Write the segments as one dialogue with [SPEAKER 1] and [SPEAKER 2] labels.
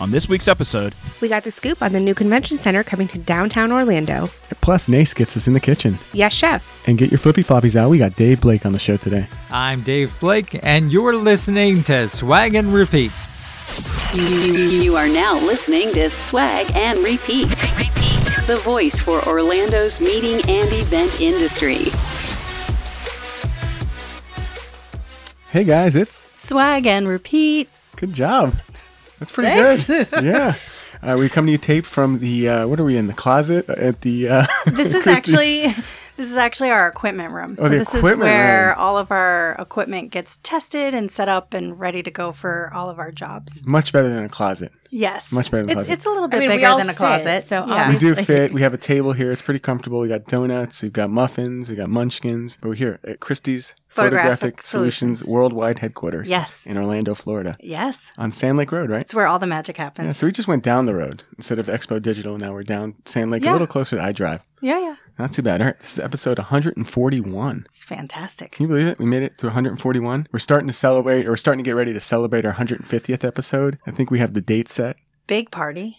[SPEAKER 1] On this week's episode,
[SPEAKER 2] We got the scoop on the new convention center coming to downtown Orlando.
[SPEAKER 3] Plus, NACE gets us in the kitchen.
[SPEAKER 2] Yes, chef.
[SPEAKER 3] And get your flippy floppies out. We got Dave Blake on the show today.
[SPEAKER 4] I'm Dave Blake, and you're listening to Swag and Repeat.
[SPEAKER 5] You, you are now listening to Swag and Repeat. Repeat. The voice for Orlando's meeting and event industry.
[SPEAKER 3] Hey guys, it's
[SPEAKER 6] Swag and repeat.
[SPEAKER 3] good job. That's pretty
[SPEAKER 6] Thanks.
[SPEAKER 3] good. yeah. Uh, we come to you taped from the uh, what are we in the closet at the uh,
[SPEAKER 6] This is actually this is actually our equipment room.
[SPEAKER 3] Oh,
[SPEAKER 6] So
[SPEAKER 3] the
[SPEAKER 6] this is where
[SPEAKER 3] room.
[SPEAKER 6] all of our equipment gets tested and set up and ready to go for all of our jobs.
[SPEAKER 3] much better than a closet.
[SPEAKER 6] Yes.
[SPEAKER 3] Much better than a closet.
[SPEAKER 6] It's a little
[SPEAKER 2] I
[SPEAKER 6] bit
[SPEAKER 2] mean,
[SPEAKER 6] bigger than a
[SPEAKER 2] fit,
[SPEAKER 6] closet.
[SPEAKER 2] so
[SPEAKER 6] yeah.
[SPEAKER 3] We do fit. We have a table here. It's pretty comfortable. We got donuts. We've got muffins. We got munchkins. But we're here at Christie's Photographic,
[SPEAKER 6] Photographic
[SPEAKER 3] Solutions.
[SPEAKER 6] Solutions.
[SPEAKER 3] Worldwide Headquarters.
[SPEAKER 6] Yes.
[SPEAKER 3] In Orlando, Florida,
[SPEAKER 6] Yes.
[SPEAKER 3] on Sand Lake Road, right?
[SPEAKER 6] It's where all the magic happens.
[SPEAKER 3] Yeah. So we just went down the road instead of Expo Digital. Now we're down Sand Lake, a little closer to iDrive.
[SPEAKER 6] Yeah, yeah.
[SPEAKER 3] Not too bad. All right. This is episode 141.
[SPEAKER 6] It's fantastic.
[SPEAKER 3] Can you believe it? We made it to 141. We're starting to celebrate, or we're starting to get ready to celebrate our 150th episode. I think we have the date set.
[SPEAKER 6] Big party.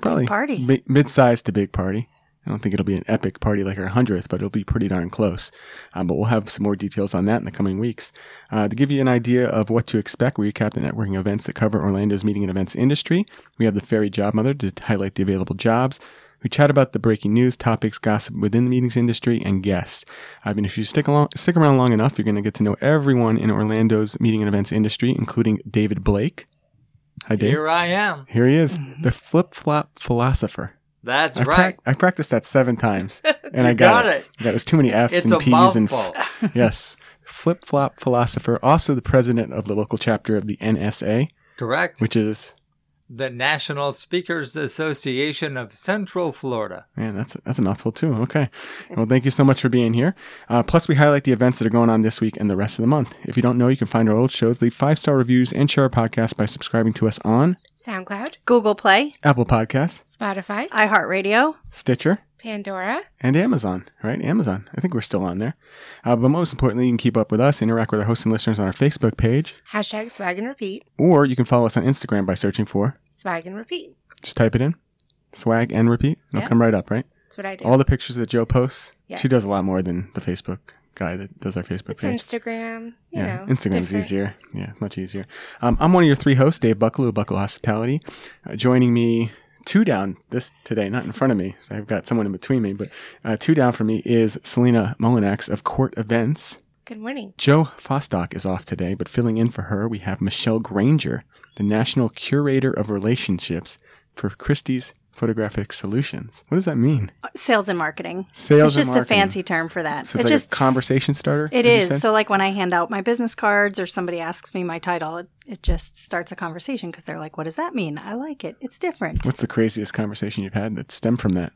[SPEAKER 3] Probably
[SPEAKER 6] party.
[SPEAKER 3] mi- mid-sized to big party. I don't think it'll be an epic party like our 100th, but it'll be pretty darn close. Um, but we'll have some more details on that in the coming weeks. Uh, to give you an idea of what to expect, we recap the networking events that cover Orlando's meeting and events industry. We have the Fairy Job Mother to highlight the available jobs. We chat about the breaking news, topics, gossip within the meetings industry, and guests. I mean, if you stick along, stick around long enough, you're going to get to know everyone in Orlando's meeting and events industry, including David Blake. Hi, Dave.
[SPEAKER 4] Here I am.
[SPEAKER 3] Here he is, the flip flop philosopher.
[SPEAKER 4] That's
[SPEAKER 3] I,
[SPEAKER 4] right.
[SPEAKER 3] prac- I practiced that seven times, and I got,
[SPEAKER 4] got
[SPEAKER 3] it.
[SPEAKER 4] it.
[SPEAKER 3] That was too many F's
[SPEAKER 4] it's
[SPEAKER 3] and P's and
[SPEAKER 4] mouthful.
[SPEAKER 3] yes, flip flop philosopher. Also, the president of the local chapter of the NSA,
[SPEAKER 4] Correct.
[SPEAKER 3] which is
[SPEAKER 4] the National Speakers Association of Central Florida.
[SPEAKER 3] man, that's that's a mouthful too. Okay, well, thank you so much for being here. Uh, plus, we highlight the events that are going on this week and the rest of the month. If you don't know, you can find our old shows, leave five star reviews, and share our podcast by subscribing to us on
[SPEAKER 2] SoundCloud,
[SPEAKER 6] Google Play,
[SPEAKER 3] Apple Podcasts,
[SPEAKER 2] Spotify,
[SPEAKER 6] iHeartRadio.
[SPEAKER 3] Stitcher.
[SPEAKER 2] Pandora.
[SPEAKER 3] and Amazon, right? Amazon. I think we're still on there. Uh, but most importantly, you can keep up with us, interact with our hosts and listeners on our Facebook page,
[SPEAKER 2] Hashtag swag and repeat.
[SPEAKER 3] or you can follow us on Instagram by searching for,
[SPEAKER 2] Swag and repeat.
[SPEAKER 3] just type it in, swag and repeat. It'll
[SPEAKER 2] Yeah.
[SPEAKER 3] come right up, right?
[SPEAKER 2] That's what I do.
[SPEAKER 3] All the pictures that Joe posts.
[SPEAKER 2] Yes.
[SPEAKER 3] She does a lot more than the Facebook guy that does our Facebook
[SPEAKER 2] it's
[SPEAKER 3] page.
[SPEAKER 2] Instagram. You
[SPEAKER 3] yeah,
[SPEAKER 2] know,
[SPEAKER 3] Instagram's
[SPEAKER 2] different.
[SPEAKER 3] easier. Yeah, much easier. Um, I'm one of your three hosts, Dave Buckle of Buckle Hospitality. Uh, joining me, two down this today, not in front of me. So I've got someone in between me, but uh, two down for me is Selena Molinax of Court Events.
[SPEAKER 2] Good morning.
[SPEAKER 3] Joe Fostock is off today, but filling in for her, we have Michelle Granger, the National Curator of Relationships for Christie's Photographic Solutions. What does that mean?
[SPEAKER 6] Uh, sales and marketing.
[SPEAKER 3] Sales
[SPEAKER 6] it's
[SPEAKER 3] and
[SPEAKER 6] just
[SPEAKER 3] marketing.
[SPEAKER 6] a fancy term for that.
[SPEAKER 3] So
[SPEAKER 6] it
[SPEAKER 3] it's like
[SPEAKER 6] just
[SPEAKER 3] a conversation starter?
[SPEAKER 6] It
[SPEAKER 3] as you
[SPEAKER 6] is.
[SPEAKER 3] said?
[SPEAKER 6] So, like when I hand out my business cards or somebody asks me my title, it, it just starts a conversation because they're like, what does that mean? I like it. It's different.
[SPEAKER 3] What's the craziest conversation you've had that stemmed from that?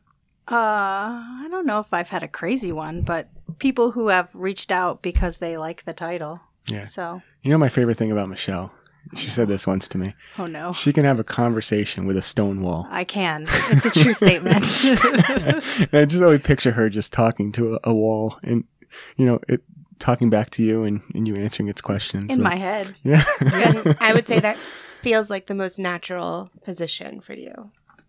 [SPEAKER 6] Uh, I don't know if I've had a crazy one, but people who have reached out because they like the title.
[SPEAKER 3] Yeah.
[SPEAKER 6] So,
[SPEAKER 3] You know my favorite thing about Michelle? She said this once to me.
[SPEAKER 6] oh no.
[SPEAKER 3] She can have a conversation with a stone wall.
[SPEAKER 6] I can. It's a true statement.
[SPEAKER 3] I just always picture her just talking to a, a wall and, you know, it talking back to you and, and you answering its questions.
[SPEAKER 6] In
[SPEAKER 3] But-
[SPEAKER 6] my head.
[SPEAKER 3] Yeah.
[SPEAKER 2] I would say that feels like the most natural position for you.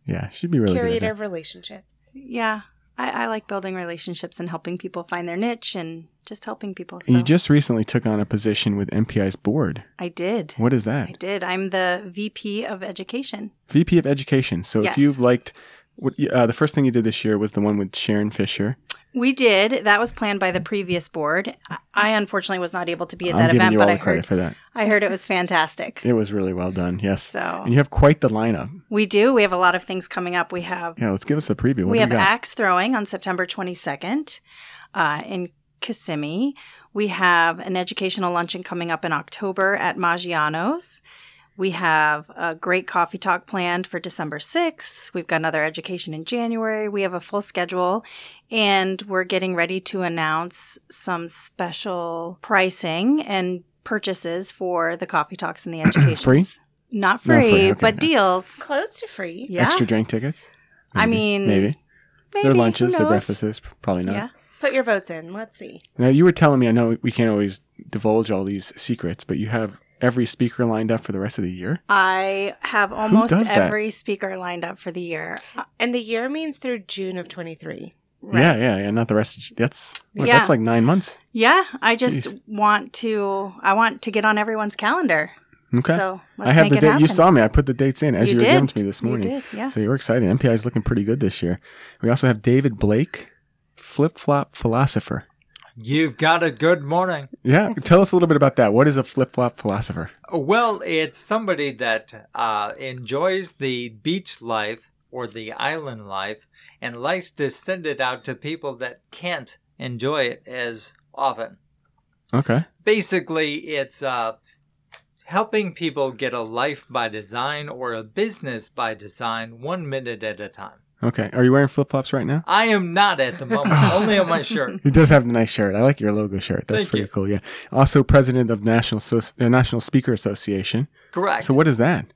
[SPEAKER 3] Yeah. She'd be really good. at
[SPEAKER 2] Curator
[SPEAKER 3] that.
[SPEAKER 2] of relationships.
[SPEAKER 6] Yeah. I, I like building relationships and helping people find their niche and just helping people. So
[SPEAKER 3] you just recently took on a position with MPI's board.
[SPEAKER 6] I did.
[SPEAKER 3] What is that?
[SPEAKER 6] I did. I'm the VP of education.
[SPEAKER 3] VP of Education. So
[SPEAKER 6] Yes.
[SPEAKER 3] if you've liked, what, uh, the first thing you did this year was the one with Sharon Fisher.
[SPEAKER 6] We did. That was planned by the previous board. I- I unfortunately was not able to be at
[SPEAKER 3] I'm
[SPEAKER 6] that
[SPEAKER 3] giving
[SPEAKER 6] event,
[SPEAKER 3] you
[SPEAKER 6] but
[SPEAKER 3] all
[SPEAKER 6] I
[SPEAKER 3] the credit
[SPEAKER 6] heard
[SPEAKER 3] for that.
[SPEAKER 6] I heard it was fantastic.
[SPEAKER 3] It was really well done. Yes.
[SPEAKER 6] So
[SPEAKER 3] And you have quite the lineup.
[SPEAKER 6] we do. We have a lot of things coming up. We have
[SPEAKER 3] Yeah, let's give us a preview. What
[SPEAKER 6] we
[SPEAKER 3] do
[SPEAKER 6] have
[SPEAKER 3] got?
[SPEAKER 6] axe throwing on September 22nd uh, in Kissimmee. We have an educational luncheon coming up in October at Maggiano's. We have a great coffee talk planned for December 6th. We've got another education in January. We have a full schedule and we're getting ready to announce some special pricing and purchases for the coffee talks and the education.
[SPEAKER 3] Free?
[SPEAKER 6] Not
[SPEAKER 3] Not
[SPEAKER 6] free,
[SPEAKER 3] free, okay.
[SPEAKER 6] but deals.
[SPEAKER 2] Close to free.
[SPEAKER 6] Yeah.
[SPEAKER 3] Extra drink tickets?
[SPEAKER 6] I mean,
[SPEAKER 3] maybe.
[SPEAKER 6] Maybe,
[SPEAKER 3] Their lunches, their breakfasts, probably not.
[SPEAKER 6] Yeah.
[SPEAKER 2] Put your votes in. Let's see.
[SPEAKER 3] Now, you were telling me, I know we can't always divulge all these secrets, but you have every speaker lined up for the rest of the year?
[SPEAKER 6] I have almost
[SPEAKER 3] does that?
[SPEAKER 6] every speaker lined up for the year.
[SPEAKER 2] And the year means through June of 23.
[SPEAKER 3] Yeah, yeah, yeah. Not the rest. Of, that's what,
[SPEAKER 6] Yeah.
[SPEAKER 3] that's like nine months.
[SPEAKER 6] Yeah, I just
[SPEAKER 3] Jeez.
[SPEAKER 6] want to. I want to get on everyone's calendar.
[SPEAKER 3] Okay.
[SPEAKER 6] So let's
[SPEAKER 3] I have
[SPEAKER 6] make
[SPEAKER 3] the date.
[SPEAKER 6] happen.
[SPEAKER 3] You saw me. I put the dates in as you,
[SPEAKER 6] You
[SPEAKER 3] were giving to me this
[SPEAKER 6] You
[SPEAKER 3] morning.
[SPEAKER 6] did, yeah.
[SPEAKER 3] So you're excited. MPI is looking pretty good this year. We also have David Blake, flip flop philosopher.
[SPEAKER 4] You've got a good morning.
[SPEAKER 3] Yeah, tell us a little bit about that. What is a flip flop philosopher?
[SPEAKER 4] Well, it's somebody that uh, enjoys the beach life or the island life and likes to send it out to people that can't enjoy it as often.
[SPEAKER 3] Okay.
[SPEAKER 4] Basically, it's uh, helping people get a life by design or a business by design one minute at a time.
[SPEAKER 3] Okay. Are you wearing flip flops right now?
[SPEAKER 4] I am not at the moment, only on my shirt.
[SPEAKER 3] He does have a nice shirt. I like your logo shirt. That's
[SPEAKER 4] Thank
[SPEAKER 3] pretty
[SPEAKER 4] you.
[SPEAKER 3] cool. Yeah. Also, president of National Soci- uh, National Speaker Association.
[SPEAKER 4] Correct.
[SPEAKER 3] So what is that?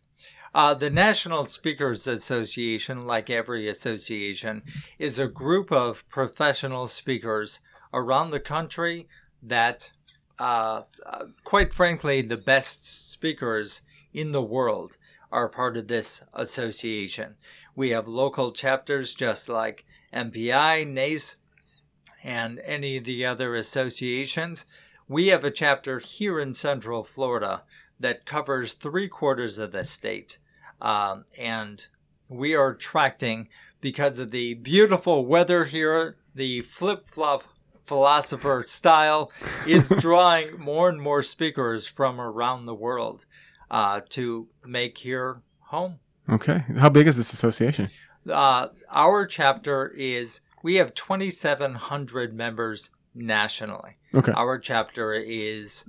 [SPEAKER 4] Uh, the National Speakers Association, like every association, is a group of professional speakers around the country that, uh, uh, quite frankly, the best speakers in the world are part of this association. We have local chapters just like MPI, NACE, and any of the other associations. We have a chapter here in Central Florida that covers three quarters of the state. Um, and we are attracting, because of the beautiful weather here, the flip flop philosopher style is drawing more and more speakers from around the world uh, to make here home.
[SPEAKER 3] Okay. How big is this association?
[SPEAKER 4] Uh, our chapter is, we have 2,700 members nationally.
[SPEAKER 3] Okay.
[SPEAKER 4] Our chapter is,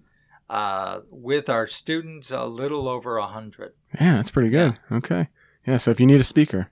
[SPEAKER 4] uh, with our students, a little over 100.
[SPEAKER 3] Yeah, that's pretty good. Okay. Yeah. So if you need a speaker,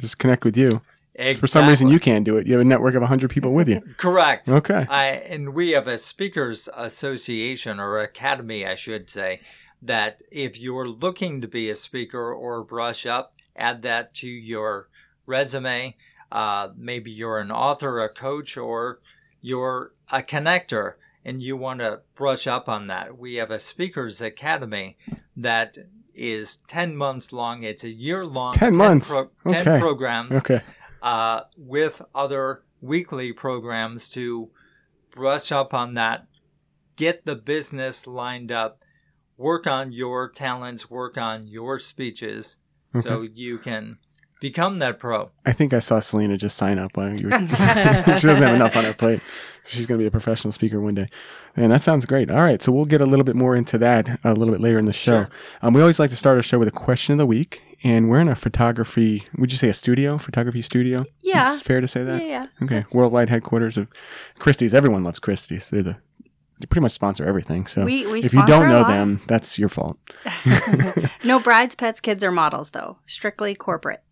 [SPEAKER 3] just connect with you.
[SPEAKER 4] Exactly.
[SPEAKER 3] For some reason, you can't do it. You have a network of 100 people with you.
[SPEAKER 4] Correct.
[SPEAKER 3] Okay.
[SPEAKER 4] I, and we have a speakers association or academy, I should say, that if you're looking to be a speaker or brush up, add that to your resume. Uh, maybe you're an author, a coach, or you're a connector and you want to brush up on that. We have a speakers academy that is 10 months long. It's a year long.
[SPEAKER 3] 10 months.
[SPEAKER 4] 10
[SPEAKER 3] Okay.
[SPEAKER 4] programs
[SPEAKER 3] Okay.
[SPEAKER 4] uh, with other weekly programs to brush up on that, get the business lined up, work on your talents, work on your speeches, so you can become that pro.
[SPEAKER 3] I think I saw Selena just sign up while you were she doesn't have enough on her plate. She's going to be a professional speaker one day. And that sounds great. All right. So we'll get a little bit more into that a little bit later in the show.
[SPEAKER 4] Sure.
[SPEAKER 3] Um, we always like to start our show with a question of the week. And we're in a photography, would you say a studio? Photography studio?
[SPEAKER 6] Yeah.
[SPEAKER 3] It's fair to say that?
[SPEAKER 6] Yeah, yeah.
[SPEAKER 3] Okay. Worldwide headquarters of Christie's. Everyone loves Christie's. They're the, they pretty much sponsor everything. So
[SPEAKER 6] We- we
[SPEAKER 3] if you don't know
[SPEAKER 6] lot.
[SPEAKER 3] them, that's your fault.
[SPEAKER 6] No brides, pets, kids, or models, though. Strictly corporate.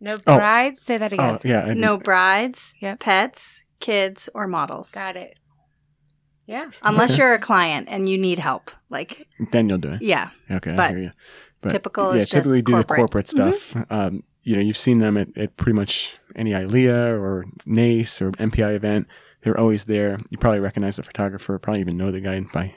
[SPEAKER 2] No
[SPEAKER 3] Oh.
[SPEAKER 2] brides. Say that again.
[SPEAKER 3] Oh, yeah.
[SPEAKER 6] No brides,
[SPEAKER 2] Yep.
[SPEAKER 6] pets, kids, or models.
[SPEAKER 2] Got it. Yeah.
[SPEAKER 6] Unless you're a client and you need help. Like,
[SPEAKER 3] Then you'll do it.
[SPEAKER 6] yeah.
[SPEAKER 3] Okay, I hear you. But
[SPEAKER 6] typical
[SPEAKER 3] yeah,
[SPEAKER 6] is just
[SPEAKER 3] typically do the
[SPEAKER 6] corporate. Mm-hmm.
[SPEAKER 3] stuff. Um, you know, you've seen them at, at pretty much any ILEA or NACE or MPI event. They're always there. You probably recognize the photographer, probably even know the guy by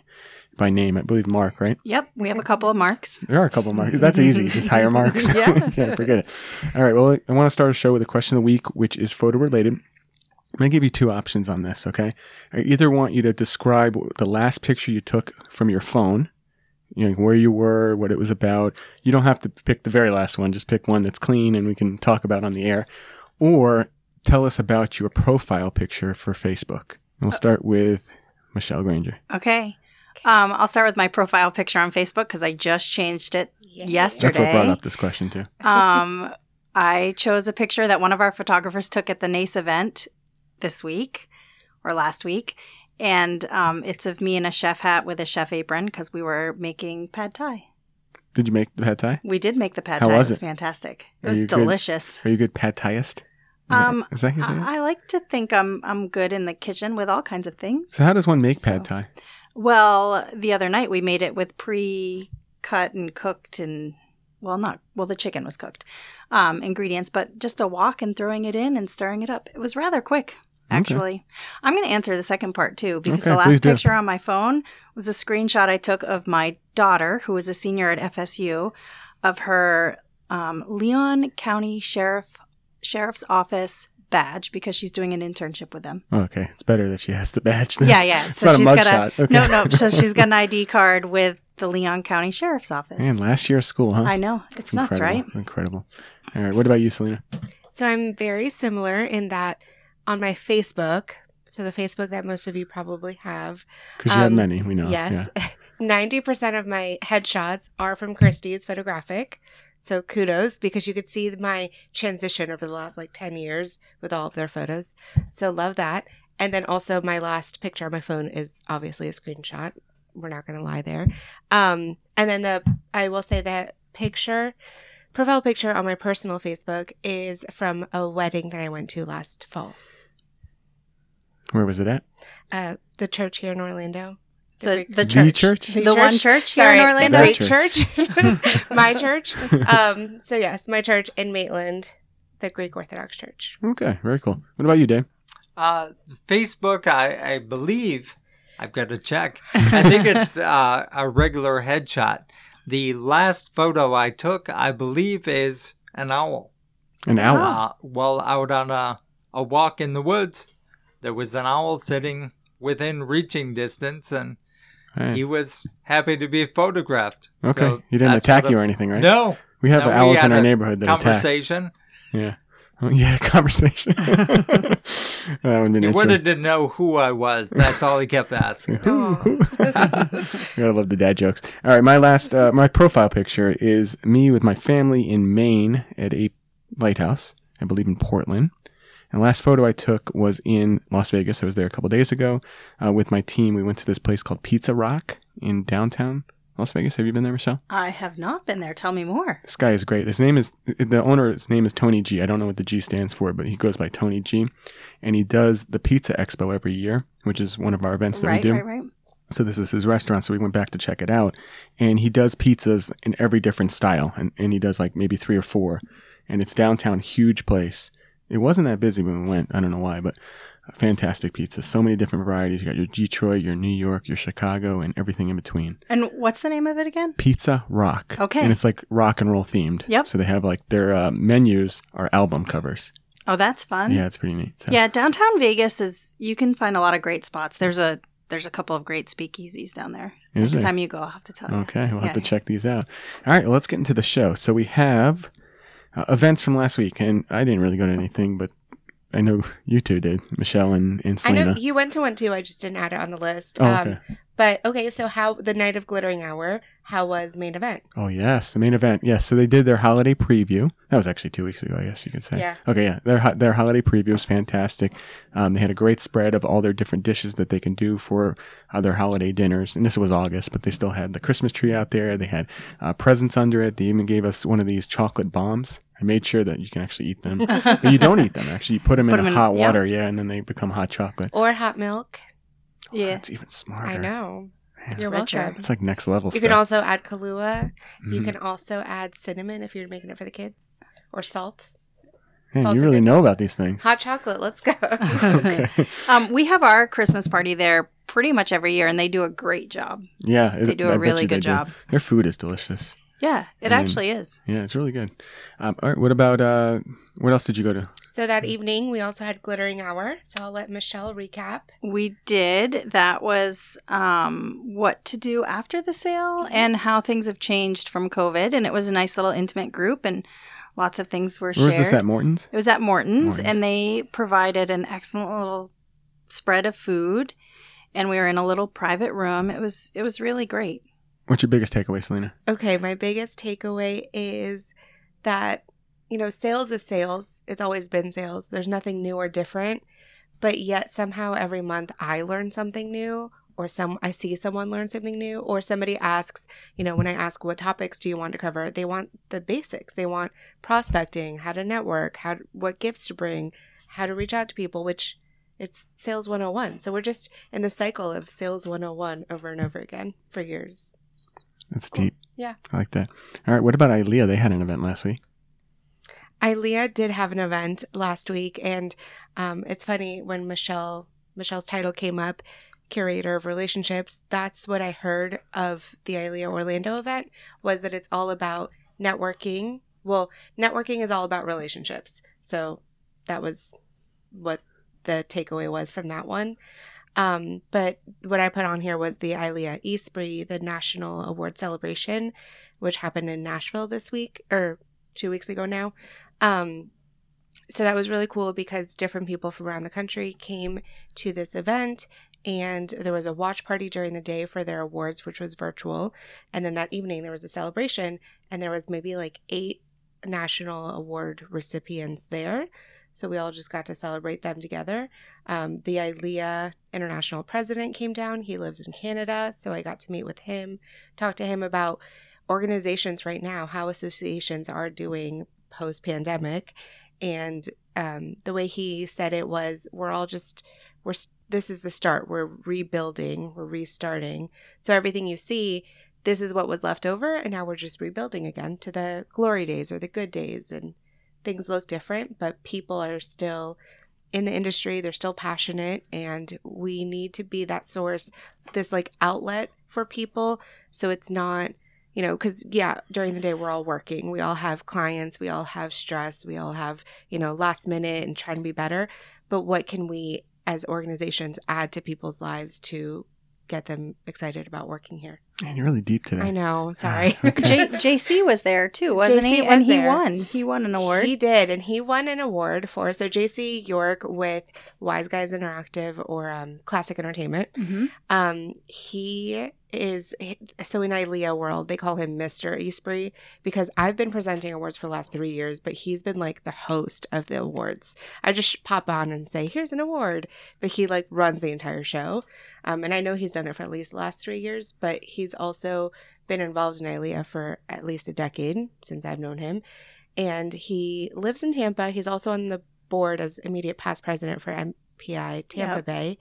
[SPEAKER 3] by name. I believe Mark, right?
[SPEAKER 6] Yep. We have a couple of marks.
[SPEAKER 3] There are a couple of marks. That's easy. Just hire marks.
[SPEAKER 6] Yeah.
[SPEAKER 3] Can't forget it. All right. Well, I want to start a show with a question of the week, which is photo related. I'm going to give you two options on this, okay? I either want you to describe the last picture you took from your phone, you know, where you were, what it was about. You don't have to pick the very last one, just pick one that's clean and we can talk about on the air. Or tell us about your profile picture for Facebook. And we'll start with Michelle Granger.
[SPEAKER 6] Okay. Um, I'll start with my profile picture on Facebook because I just changed it yesterday.
[SPEAKER 3] That's what brought up this question, too.
[SPEAKER 6] um, I chose a picture that one of our photographers took at the NACE event this week or last week. And um, it's of me in a chef hat with a chef apron because we were making pad thai.
[SPEAKER 3] Did you make the pad thai?
[SPEAKER 6] We did make the pad
[SPEAKER 3] How
[SPEAKER 6] thai.
[SPEAKER 3] was
[SPEAKER 6] it was fantastic. It
[SPEAKER 3] Are
[SPEAKER 6] was
[SPEAKER 3] you good?
[SPEAKER 6] delicious.
[SPEAKER 3] Are you a good pad thaiist?
[SPEAKER 6] Um,
[SPEAKER 3] Is that?
[SPEAKER 6] I, I like to think I'm I'm good in the kitchen with all kinds of things.
[SPEAKER 3] So how does one make pad
[SPEAKER 6] So-
[SPEAKER 3] thai?
[SPEAKER 6] Well, the other night we made it with pre-cut and cooked and well, not well. The chicken was cooked, um, ingredients, but just a wok and throwing it in and stirring it up. It was rather quick. actually. I'm going to answer the second part too because
[SPEAKER 3] Okay,
[SPEAKER 6] the
[SPEAKER 3] please
[SPEAKER 6] last
[SPEAKER 3] do.
[SPEAKER 6] picture on my phone was a screenshot I took of my daughter, who is a senior at FSU, of her um, Leon County Sheriff Sheriff's Office badge because she's doing an internship with them.
[SPEAKER 3] Oh, okay, it's better that she has the badge. Then.
[SPEAKER 6] Yeah, yeah.
[SPEAKER 3] it's
[SPEAKER 6] So
[SPEAKER 3] not a
[SPEAKER 6] she's got
[SPEAKER 3] mugshot.
[SPEAKER 6] a
[SPEAKER 3] Okay.
[SPEAKER 6] no, no. So she's got an ID card with the Leon County Sheriff's Office.
[SPEAKER 3] And last year of school, huh?
[SPEAKER 6] I know it's nuts,
[SPEAKER 3] Incredible,
[SPEAKER 6] right?
[SPEAKER 3] Incredible. All right, what about you, Selena?
[SPEAKER 2] So I'm very similar in that on my Facebook, so the Facebook that most of you probably have,
[SPEAKER 3] Because you have
[SPEAKER 2] Um,
[SPEAKER 3] many, we know.
[SPEAKER 2] yes, 90% of my headshots are from Christie's Photographic. So kudos because you could see my transition over the last like 10 years with all of their photos. So love that. And then also my last picture on my phone is obviously a screenshot. We're not going to lie there. Um, and then the, I will say that picture, profile picture on my personal Facebook is from a wedding that I went to last fall.
[SPEAKER 3] Where was it at?
[SPEAKER 2] Uh, the church here in Orlando.
[SPEAKER 6] The the
[SPEAKER 3] The
[SPEAKER 6] church,
[SPEAKER 3] church?
[SPEAKER 2] The
[SPEAKER 6] the one
[SPEAKER 2] church?
[SPEAKER 6] church here
[SPEAKER 2] Sorry,
[SPEAKER 6] in
[SPEAKER 2] the
[SPEAKER 6] Orlando.
[SPEAKER 2] Greek
[SPEAKER 3] That
[SPEAKER 2] church. my church. Um, so yes, my church in Maitland, the Greek Orthodox Church.
[SPEAKER 3] Okay, very cool. What about you, Dave?
[SPEAKER 4] Uh, Facebook, I, I believe, I've got to check. I think it's uh, a regular headshot. The last photo I took, I believe, is an owl.
[SPEAKER 3] An owl.
[SPEAKER 4] Uh, well, out on a, a walk in the woods, there was an owl sitting within reaching distance, and
[SPEAKER 3] Hey.
[SPEAKER 4] he was happy to be photographed.
[SPEAKER 3] Okay,
[SPEAKER 4] So
[SPEAKER 3] he didn't attack you
[SPEAKER 4] of-
[SPEAKER 3] or anything, right?
[SPEAKER 4] No.
[SPEAKER 3] We have
[SPEAKER 4] No, we
[SPEAKER 3] owls in our
[SPEAKER 4] a
[SPEAKER 3] neighborhood that attack.
[SPEAKER 4] Conversation.
[SPEAKER 3] Yeah. Oh, you had a conversation. that would have been
[SPEAKER 4] He wanted to know who I was. That's all he kept asking.
[SPEAKER 3] You gotta love the dad jokes. All right, my last, uh, my profile picture is me with my family in Maine at a lighthouse, I believe in Portland. And last photo I took was in Las Vegas. I was there a couple days ago uh, with my team. We went to this place called Pizza Rock in downtown Las Vegas. Have you been there, Michelle?
[SPEAKER 6] I have not been there. Tell me more.
[SPEAKER 3] This guy is great. His name is the owner's name is Tony G. I don't know what the G stands for, but he goes by Tony G. And he does the Pizza Expo every year, which is one of our events that
[SPEAKER 6] Right,
[SPEAKER 3] we do.
[SPEAKER 6] right, right.
[SPEAKER 3] So this is his restaurant. So we went back to check it out. And he does pizzas in every different style. And, and he does like maybe three or four. And it's downtown, huge place. It wasn't that busy when we went. I don't know why, but fantastic pizza. So many different varieties. You got your Detroit, your New York, your Chicago, and everything in between.
[SPEAKER 6] And what's the name of it again?
[SPEAKER 3] Pizza Rock.
[SPEAKER 6] Okay.
[SPEAKER 3] And it's like rock and roll themed.
[SPEAKER 6] Yep.
[SPEAKER 3] So they have like their uh, menus are album covers.
[SPEAKER 6] Oh, that's fun.
[SPEAKER 3] Yeah, it's pretty neat. So.
[SPEAKER 6] Yeah, downtown Vegas is you can find a lot of great spots. There's a there's a couple of great speakeasies down there.
[SPEAKER 3] Is
[SPEAKER 6] Next
[SPEAKER 3] there?
[SPEAKER 6] time you go, I'll have to tell you.
[SPEAKER 3] Okay, we'll have to check these out. All right, well, let's get into the show. So we have uh, events from last week, and I didn't really go to anything, but I know you two did, Michelle and, and
[SPEAKER 2] I know
[SPEAKER 3] Selena.
[SPEAKER 2] you went to one too. I just didn't add it on the list.
[SPEAKER 3] Oh,
[SPEAKER 2] Um,
[SPEAKER 3] okay.
[SPEAKER 2] but okay, so how the night of glittering hour? How was main event?
[SPEAKER 3] Oh yes, the main event. Yes, so they did their holiday preview. That was actually two weeks ago, I guess you could say.
[SPEAKER 2] Yeah.
[SPEAKER 3] Okay, yeah, their their holiday preview was fantastic. Um, they had a great spread of all their different dishes that they can do for uh, their holiday dinners. And this was August, but they still had the Christmas tree out there. They had uh, presents under it. They even gave us one of these chocolate bombs. I made sure that you can actually eat them, but you don't eat them. Actually, you put them
[SPEAKER 6] Put
[SPEAKER 3] in
[SPEAKER 6] 'em
[SPEAKER 3] a
[SPEAKER 6] in-
[SPEAKER 3] hot
[SPEAKER 6] yeah.
[SPEAKER 3] water, yeah, and then they become hot chocolate.
[SPEAKER 2] Or hot milk?
[SPEAKER 6] Yeah.
[SPEAKER 3] it's even smarter.
[SPEAKER 2] I know.
[SPEAKER 3] Man,
[SPEAKER 2] You're
[SPEAKER 6] richer.
[SPEAKER 2] welcome.
[SPEAKER 3] It's like next level
[SPEAKER 2] You
[SPEAKER 3] stuff.
[SPEAKER 2] can also add Kahlua. You
[SPEAKER 3] Mhm.
[SPEAKER 2] can also add cinnamon if you're making it for the kids, or salt.
[SPEAKER 3] Man, you really know about these things.
[SPEAKER 2] Hot chocolate. Let's go.
[SPEAKER 3] okay.
[SPEAKER 6] Um, we have our Christmas party there pretty much every year, and they do a great job.
[SPEAKER 3] Yeah,
[SPEAKER 6] They do
[SPEAKER 3] a
[SPEAKER 6] a really good job.
[SPEAKER 3] Their food is delicious.
[SPEAKER 6] Yeah, it
[SPEAKER 3] I mean-
[SPEAKER 6] actually is.
[SPEAKER 3] Yeah, it's really good. Um, all right, what about uh, what else did you go to?
[SPEAKER 2] so that evening we also had glittering hour. So I'll let Michelle recap.
[SPEAKER 6] We did. That was um, what to do after the sale and how things have changed from COVID. And it was a nice little intimate group, and lots of things were shared.
[SPEAKER 3] Where
[SPEAKER 6] shared.
[SPEAKER 3] was this at Morton's?
[SPEAKER 6] It was at Morton's,
[SPEAKER 3] Morton's.
[SPEAKER 6] and they provided an excellent little spread of food, and we were in a little private room. It was it was really great.
[SPEAKER 3] What's your biggest takeaway, Selena?
[SPEAKER 2] Okay, my biggest takeaway is that, you know, sales is sales. It's always been sales. There's nothing new or different. But yet somehow every month I learn something new or some I see someone learn something new or somebody asks, you know, when I ask what topics do you want to cover, they want the basics. They want prospecting, how to network, how what gifts to bring, how to reach out to people, which it's sales 101. So we're just in the cycle of sales 101 over and over again for years.
[SPEAKER 3] That's deep.
[SPEAKER 2] Yeah.
[SPEAKER 3] I like that. All right, what about ILEA? They had an event last week.
[SPEAKER 2] ILEA did have an event last week, and um, it's funny when Michelle Michelle's title came up, curator of relationships. That's what I heard of the ILEA Orlando event was that it's all about networking. Well, networking is all about relationships. So that was what the takeaway was from that one. Um, but what I put on here was the ILEA Esprit, the National Award Celebration, which happened in Nashville this week or two weeks ago now. Um, so that was really cool because different people from around the country came to this event and there was a watch party during the day for their awards which was virtual and then that evening there was a celebration and there was maybe like eight national award recipients there so we all just got to celebrate them together. Um, the ilea international president came down. He lives in canada so i got to meet with him talk to him about organizations right now how associations are doing post pandemic and um, the way he said it was we're all just we're this is the start. We're rebuilding. We're restarting. So everything you see this is what was left over and now we're just rebuilding again to the glory days or the good days. And things look different but people are still in the industry they're still passionate and we need to be that source this like outlet for people so it's not you know, because yeah, during the day we're all working. We all have clients, we all have stress, we all have, you know, last minute and trying to be better. But what can we as organizations add to people's lives to get them excited about working here?
[SPEAKER 3] Man, you're really deep today.
[SPEAKER 2] I know. Sorry.
[SPEAKER 6] J- JC was there too, wasn't
[SPEAKER 2] JC
[SPEAKER 6] he?
[SPEAKER 2] was
[SPEAKER 6] and he
[SPEAKER 2] there.
[SPEAKER 6] won. He won an award.
[SPEAKER 2] He did, and he won an award for so JC York with Wise Guys Interactive or um, Classic Entertainment.
[SPEAKER 6] Mhm.
[SPEAKER 2] Um, he is so in ILEA world they call him Mr. Esprit because I've been presenting awards for the last three years, but he's been like the host of the awards. I just pop on and say, "Here's an award," but he like runs the entire show. Um, and I know he's done it for at least the last three years, but he's also been involved in ILEA for at least a decade since I've known him. And he lives in Tampa. He's also on the board as immediate past president for MPI Tampa
[SPEAKER 6] Yep.
[SPEAKER 2] Bay.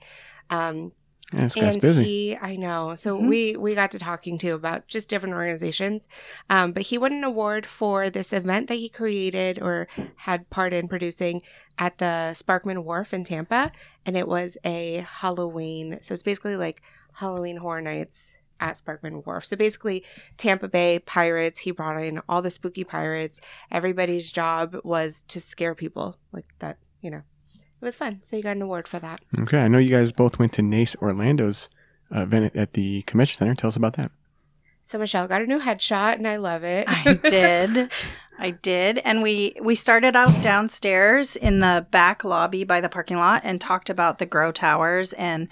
[SPEAKER 2] Um,
[SPEAKER 3] Yeah, this guy's
[SPEAKER 2] and
[SPEAKER 3] busy.
[SPEAKER 2] he, I know. So
[SPEAKER 6] Mhm.
[SPEAKER 2] we we got to talking to about just different organizations. Um, but he won an award for this event that he created or had part in producing at the Sparkman Wharf in Tampa, and it was a Halloween. So it's basically like Halloween Horror Nights at Sparkman Wharf. So basically, Tampa Bay pirates. He brought in all the spooky pirates. Everybody's job was to scare people like that. You know, it was fun. So you got an award for that.
[SPEAKER 3] okay, I know you guys both went to NACE Orlando's uh, event at the convention center. Tell us about that.
[SPEAKER 2] So Michelle got a new headshot, and I love it.
[SPEAKER 6] I did. I did. And we we started out downstairs in the back lobby by the parking lot and talked about the grow towers and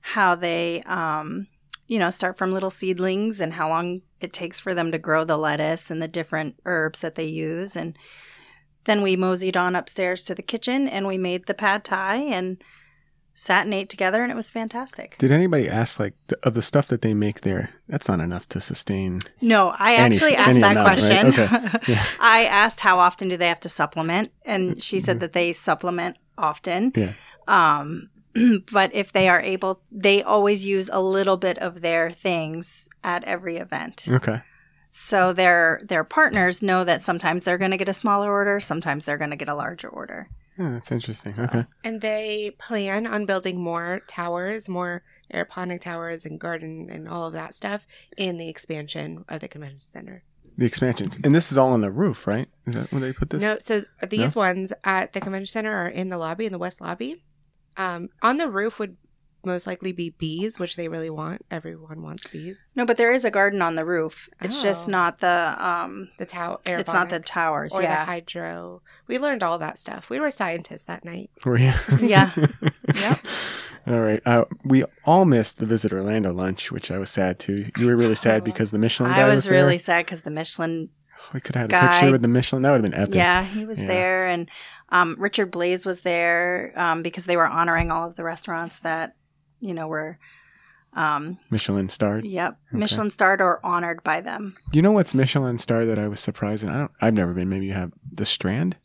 [SPEAKER 6] how they um you know start from little seedlings and how long it takes for them to grow the lettuce and the different herbs that they use and then we moseyed on upstairs to the kitchen and we made the pad thai and sat and ate together and it was fantastic.
[SPEAKER 3] Did anybody ask like the, of the stuff that they make there? That's not enough to sustain.
[SPEAKER 6] No, I
[SPEAKER 3] Any-
[SPEAKER 6] actually asked
[SPEAKER 3] any
[SPEAKER 6] that
[SPEAKER 3] amount, right?
[SPEAKER 6] question.
[SPEAKER 3] Okay. Yeah.
[SPEAKER 6] I asked how often do they have to supplement, and she said that they supplement often.
[SPEAKER 3] Yeah.
[SPEAKER 6] Um, but if they are able, they always use a little bit of their things at every event.
[SPEAKER 3] Okay.
[SPEAKER 6] So their their partners know that sometimes they're going to get a smaller order, sometimes they're going to get a larger order.
[SPEAKER 3] Yeah, that's interesting. Okay.
[SPEAKER 2] And they plan on building more towers, more aeroponic towers and garden and all of that stuff in the expansion of the convention center.
[SPEAKER 3] The expansions, and this is all on the roof, right? Is that where they put this?
[SPEAKER 2] No, so these ones at the convention center are in the lobby, in the west lobby. Um, on the roof would most likely be bees, which they really want. Everyone wants bees.
[SPEAKER 6] No, but there is a garden on the roof. It's just
[SPEAKER 2] Oh.
[SPEAKER 6] not the um.
[SPEAKER 2] The tower,
[SPEAKER 6] It's not the towers.
[SPEAKER 2] or the hydro. We learned all that stuff. We were scientists that night.
[SPEAKER 3] Were you?
[SPEAKER 6] Yeah.
[SPEAKER 2] Yep.
[SPEAKER 3] All right. Uh, we all missed the Visit Orlando lunch, which I was sad too. You were really sad because the Michelin guy
[SPEAKER 6] I was,
[SPEAKER 3] was there.
[SPEAKER 6] really sad because the Michelin
[SPEAKER 3] We could have had a
[SPEAKER 6] guy-
[SPEAKER 3] picture with the Michelin. That would have been epic.
[SPEAKER 6] Yeah, he was
[SPEAKER 3] Yeah.
[SPEAKER 6] there, and um, Richard Blais was there um, because they were honoring all of the restaurants that you know were, um,
[SPEAKER 3] Michelin starred.
[SPEAKER 6] yep, Michelin starred or honored by them.
[SPEAKER 3] You know what's Michelin star that I was surprised? in? I don't. I've never been. Maybe you have the Strand.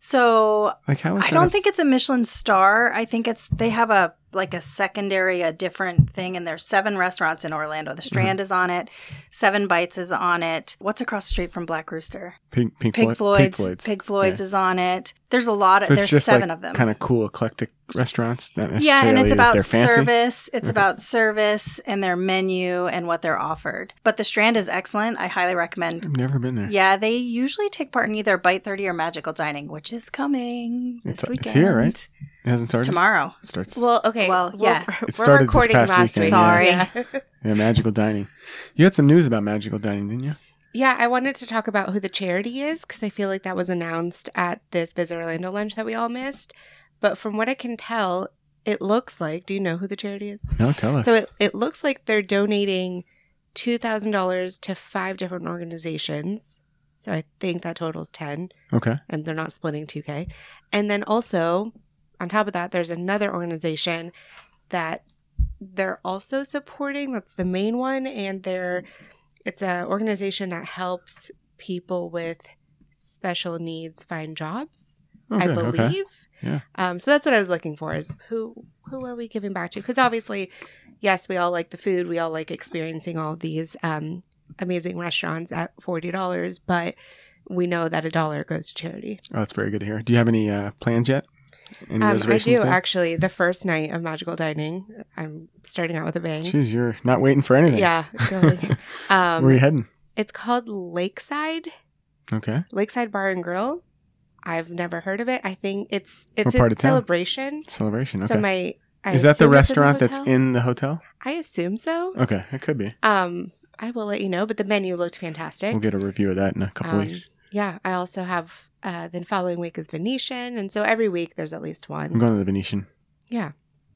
[SPEAKER 6] So
[SPEAKER 3] Like how is
[SPEAKER 6] I don't
[SPEAKER 3] a-
[SPEAKER 6] think it's a Michelin star. I think it's they have a like a secondary, a different thing. And there's seven restaurants in Orlando. The mhm. Strand is on it. Seven Bites is on it. What's across the street from Black Rooster?
[SPEAKER 3] Pink, Pink,
[SPEAKER 6] Pig
[SPEAKER 3] Floyd-
[SPEAKER 6] Floyd's.
[SPEAKER 3] Pink Floyd's.
[SPEAKER 6] Pig Floyd's
[SPEAKER 3] Yeah.
[SPEAKER 6] is on it. There's a lot of.
[SPEAKER 3] So
[SPEAKER 6] there's
[SPEAKER 3] just
[SPEAKER 6] seven
[SPEAKER 3] like
[SPEAKER 6] of them.
[SPEAKER 3] kind of cool, eclectic restaurants.
[SPEAKER 6] Yeah, and it's about service. It's about service and their menu and what they're offered. But the Strand is excellent. I highly recommend.
[SPEAKER 3] I've never been there.
[SPEAKER 6] Yeah, they usually take part in either Bite Thirty or Magical Dining, which is coming this
[SPEAKER 3] It's- it's
[SPEAKER 6] weekend.
[SPEAKER 3] here, right? It hasn't started.
[SPEAKER 6] Tomorrow.
[SPEAKER 3] It starts.
[SPEAKER 2] Well, okay.
[SPEAKER 6] Well,
[SPEAKER 2] we're-
[SPEAKER 6] yeah.
[SPEAKER 2] We're,
[SPEAKER 3] It started this
[SPEAKER 2] recording
[SPEAKER 3] past
[SPEAKER 2] last
[SPEAKER 3] weekend,
[SPEAKER 2] week.
[SPEAKER 6] Sorry.
[SPEAKER 2] Yeah.
[SPEAKER 3] yeah, magical dining. You had some news about magical dining, didn't you?
[SPEAKER 2] Yeah, I wanted to talk about who the charity is because I feel like that was announced at this Visit Orlando lunch that we all missed. But from what I can tell, it looks like. Do you know who the charity is?
[SPEAKER 3] No, tell us.
[SPEAKER 2] So it, it looks like they're donating $2,000 to five different organizations. So I think that totals 10
[SPEAKER 3] okay.
[SPEAKER 2] and they're not splitting 2K. And then also, on top of that, there's another organization that they're also supporting. That's the main one. And they're, it's an organization that helps people with special needs find jobs,
[SPEAKER 3] Oh,
[SPEAKER 2] I believe.
[SPEAKER 3] Okay. Yeah.
[SPEAKER 2] Um, so that's what I was looking for is who, who are we giving back to? Because obviously, yes, we all like the food. We all like experiencing all these um, amazing restaurants at $40, but we know that a dollar goes to charity.
[SPEAKER 3] Oh, that's very good to hear. Do you have any uh, plans yet?
[SPEAKER 2] Um, I do actually. The first night of magical dining, I'm starting out with a bang.
[SPEAKER 3] Jeez, you're not waiting for anything.
[SPEAKER 2] Yeah, going.
[SPEAKER 3] Where are you
[SPEAKER 2] um,
[SPEAKER 3] heading?
[SPEAKER 2] it's called Lakeside
[SPEAKER 3] Okay.
[SPEAKER 2] Lakeside Bar and Grill. I've never heard of it. I think it's it's
[SPEAKER 3] What
[SPEAKER 2] a
[SPEAKER 3] of town?
[SPEAKER 2] celebration.
[SPEAKER 3] Celebration. Okay.
[SPEAKER 2] So my I
[SPEAKER 3] Is that the restaurant that's in the hotel?
[SPEAKER 2] I assume so.
[SPEAKER 3] Okay, it could be.
[SPEAKER 2] Um, I will let you know. But the menu looked fantastic.
[SPEAKER 3] We'll get a review of that in a couple
[SPEAKER 2] Um,
[SPEAKER 3] weeks.
[SPEAKER 2] Yeah, I also have. Uh, then following week is Venetian, and so every week there's at least one.
[SPEAKER 3] I'm going to the Venetian.
[SPEAKER 2] Yeah.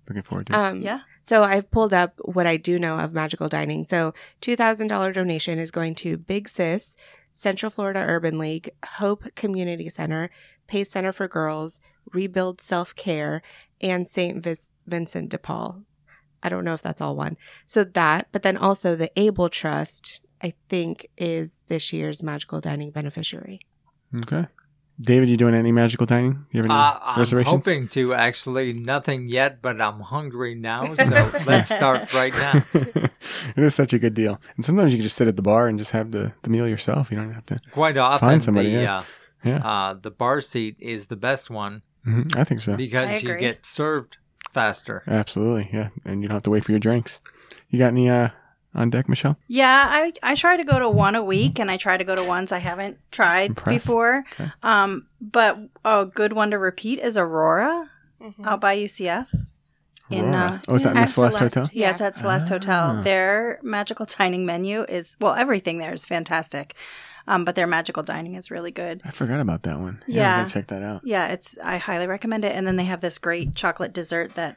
[SPEAKER 3] Looking forward to it.
[SPEAKER 2] Um,
[SPEAKER 6] Yeah.
[SPEAKER 2] So I've pulled up what I do know of magical dining. So $2,000 donation is going to Big Sis, Central Florida Urban League, Hope Community Center, Pace Center for Girls, Rebuild Self Care, and St. Vis- Vincent de Paul. I don't know if that's all one. So that, but then also the Able Trust, I think, is this year's magical dining beneficiary.
[SPEAKER 3] okay. David, you doing any magical dining? You have any
[SPEAKER 4] Uh, I'm
[SPEAKER 3] reservations?
[SPEAKER 4] hoping to actually nothing yet, but I'm hungry now, so let's start right now.
[SPEAKER 3] it is such a good deal. And sometimes you can just sit at the bar and just have the, the meal yourself. You don't have to.
[SPEAKER 4] Quite often,
[SPEAKER 3] Find somebody,
[SPEAKER 4] the,
[SPEAKER 3] yeah.
[SPEAKER 4] uh,
[SPEAKER 3] Yeah.
[SPEAKER 4] uh, the bar seat is the best one
[SPEAKER 3] hmm I think so.
[SPEAKER 4] Because you get served faster.
[SPEAKER 3] Absolutely. Yeah. And you don't have to wait for your drinks. You got any uh, on deck, Michelle?
[SPEAKER 6] Yeah, I, I try to go to one a week, and I try to go to ones I haven't tried
[SPEAKER 3] Impressed.
[SPEAKER 6] before.
[SPEAKER 3] Okay.
[SPEAKER 6] Um, but a good one to repeat is Aurora out by UCF. In,
[SPEAKER 3] Aurora.
[SPEAKER 6] uh,
[SPEAKER 3] oh, is that in
[SPEAKER 2] At
[SPEAKER 3] the Celeste,
[SPEAKER 2] Celeste.
[SPEAKER 3] Hotel?
[SPEAKER 6] Yeah, it's at Celeste
[SPEAKER 3] Ah.
[SPEAKER 6] Hotel. Their magical dining menu is well, everything there is fantastic, um, but their magical dining is really good.
[SPEAKER 3] I forgot about that one. Yeah. I
[SPEAKER 6] Yeah.
[SPEAKER 3] gotta check that out.
[SPEAKER 6] Yeah, it's I highly recommend it. And then they have this great chocolate dessert that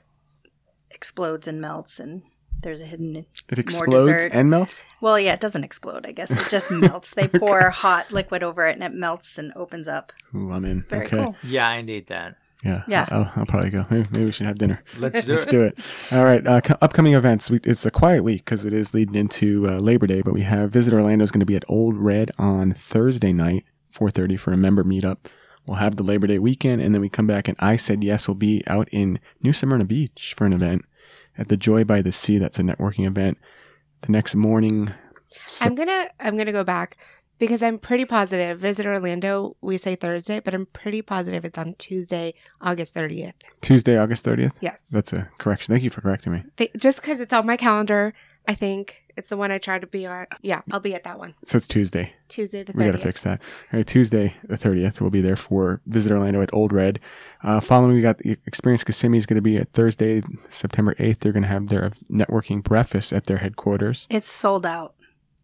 [SPEAKER 6] explodes and melts, and there's a hidden.
[SPEAKER 3] It
[SPEAKER 6] more
[SPEAKER 3] explodes
[SPEAKER 6] dessert.
[SPEAKER 3] and melts?
[SPEAKER 6] Well, yeah, it doesn't explode. I guess it just melts. They pour hot liquid over it, and it melts and opens up.
[SPEAKER 3] Ooh, I'm in.
[SPEAKER 6] Very
[SPEAKER 3] okay.
[SPEAKER 6] cool.
[SPEAKER 4] Yeah, I need that.
[SPEAKER 3] Yeah.
[SPEAKER 6] Yeah.
[SPEAKER 3] I'll, I'll probably go. Maybe, maybe we should have dinner.
[SPEAKER 4] Let's do
[SPEAKER 3] Let's
[SPEAKER 4] it.
[SPEAKER 3] do it. All right. Uh, co- upcoming events. We, it's a quiet week because it is leading into uh, Labor Day, but we have Visit Orlando is going to be at Ole Red on Thursday night, 4.30 for a member meetup. We'll have the Labor Day weekend, and then we come back, and I Said Yes We'll be out in New Smyrna Beach for an event at the Joy by the Sea. That's a networking event. The next morning,
[SPEAKER 2] I'm gonna I'm gonna go back because I'm pretty positive. Visit Orlando, we say Thursday, but I'm pretty positive it's on Tuesday, August 30th.
[SPEAKER 3] Tuesday, August 30th.
[SPEAKER 2] Yes.
[SPEAKER 3] That's a correction. Thank you for correcting me.
[SPEAKER 2] Th- just because it's on my calendar, I think it's the one I try to be on. Yeah, I'll be at that one.
[SPEAKER 3] So it's Tuesday.
[SPEAKER 2] Tuesday the 30th.
[SPEAKER 3] We got to fix that. All right, Tuesday the 30th, we'll be there for Visit Orlando at Ole Red. Uh, following, we got the Experience Kissimmee is going to be at Thursday, September 8th. They're going to have their networking breakfast at their headquarters.
[SPEAKER 6] It's sold out.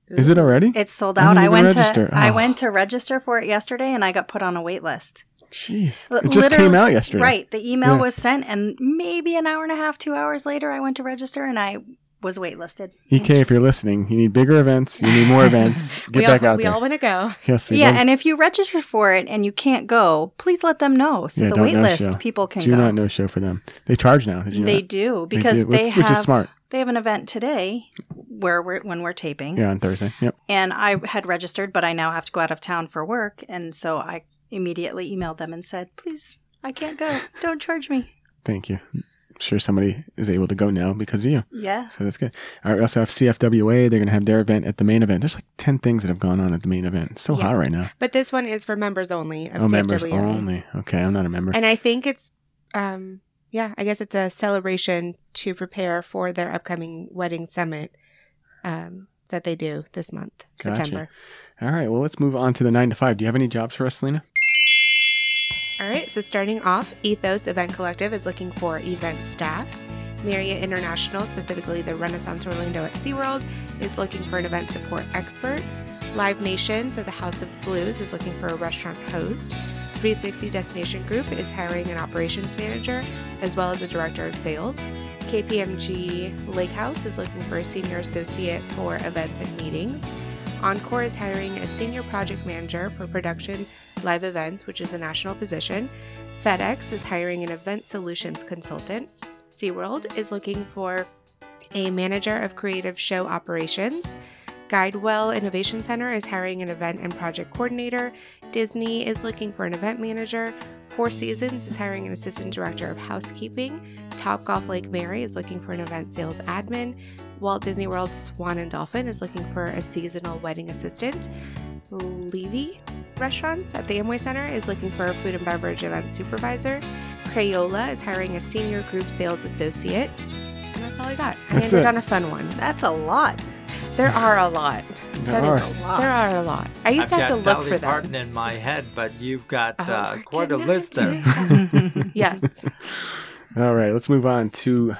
[SPEAKER 3] Is it already?
[SPEAKER 6] It's sold out.
[SPEAKER 3] didn't
[SPEAKER 6] I, went
[SPEAKER 3] register.
[SPEAKER 6] to I
[SPEAKER 3] Oh.
[SPEAKER 6] went to register for it yesterday, and I got put on a wait list.
[SPEAKER 3] Jeez.
[SPEAKER 6] Li-
[SPEAKER 3] It just came out yesterday.
[SPEAKER 6] Right. The email
[SPEAKER 3] Yeah.
[SPEAKER 6] was sent, and maybe an hour and a half, two hours later, I went to register, and I was waitlisted.
[SPEAKER 3] EK, if you're listening, you need bigger events. You need more events. Get
[SPEAKER 2] we
[SPEAKER 3] back
[SPEAKER 2] all,
[SPEAKER 3] out
[SPEAKER 2] we
[SPEAKER 3] there.
[SPEAKER 2] all want to go.
[SPEAKER 3] yes, we do.
[SPEAKER 6] yeah,
[SPEAKER 3] love-
[SPEAKER 6] and if you register for it and you can't go, please let them know so
[SPEAKER 3] Yeah,
[SPEAKER 6] the
[SPEAKER 3] don't
[SPEAKER 6] wait list
[SPEAKER 3] no-show.
[SPEAKER 6] people can
[SPEAKER 3] Do
[SPEAKER 6] go.
[SPEAKER 3] not no show for them. They charge now. Did you know
[SPEAKER 6] they do because
[SPEAKER 3] do,
[SPEAKER 6] they,
[SPEAKER 3] which-
[SPEAKER 6] have
[SPEAKER 3] which is smart.
[SPEAKER 6] they have an event today where we're when we're taping,
[SPEAKER 3] Yeah, on Thursday. Yep.
[SPEAKER 6] and I had registered, but I now have to go out of town for work, and so I immediately emailed them and said, "Please, I can't go. Don't charge me."
[SPEAKER 3] Thank you. Sure somebody is able to go now because of you.
[SPEAKER 6] Yeah.
[SPEAKER 3] So that's good. All right, we also have CFWA. They're going to have their event at the main event. There's like 10 things that have gone on at the main event. It's so hot right now.
[SPEAKER 2] But this one is for members only of
[SPEAKER 3] Oh, members only. Okay, I'm not a member.
[SPEAKER 2] And I think it's, um, yeah, I guess it's a celebration to prepare for their upcoming wedding summit um, that they do this month,
[SPEAKER 3] Gotcha.
[SPEAKER 2] September.
[SPEAKER 3] All right, well, let's move on to the 9 to 5. Do you have any jobs for us, Selena?
[SPEAKER 2] All right, so starting off, Ethos Event Collective is looking for event staff. Marriott International, specifically the Renaissance Orlando at SeaWorld, is looking for an event support expert. Live Nation, so the House of Blues, is looking for a restaurant host. 360 Destination Group is hiring an operations manager as well as a director of sales. KPMG Lake House is looking for a senior associate for events and meetings. Encore is hiring a senior project manager for production live events, which is a national position. FedEx is hiring an event solutions consultant. SeaWorld is looking for a manager of creative show operations. Guidewell Innovation Center is hiring an event and project coordinator. Disney is looking for an event manager. Four Seasons is hiring an assistant director of housekeeping. Top Golf Lake Mary is looking for an event sales admin. Walt Disney World Swan and Dolphin is looking for a seasonal wedding assistant. Levy Restaurants at the Amway Center is looking for a food and beverage event supervisor. Crayola is hiring a senior group sales associate. And that's all I got. I
[SPEAKER 3] That's
[SPEAKER 2] ended
[SPEAKER 3] it.
[SPEAKER 2] on a fun one.
[SPEAKER 6] That's a lot.
[SPEAKER 2] There are a lot.
[SPEAKER 3] There
[SPEAKER 2] That
[SPEAKER 3] are.
[SPEAKER 2] is-
[SPEAKER 6] A lot.
[SPEAKER 2] There are a lot. I used
[SPEAKER 4] I've
[SPEAKER 2] to have to
[SPEAKER 4] got
[SPEAKER 2] look
[SPEAKER 4] Dolly
[SPEAKER 2] for them.
[SPEAKER 4] Parton in my head, but you've got
[SPEAKER 2] Oh,
[SPEAKER 4] uh, quite a list there.
[SPEAKER 2] yes.
[SPEAKER 3] All right, let's move on to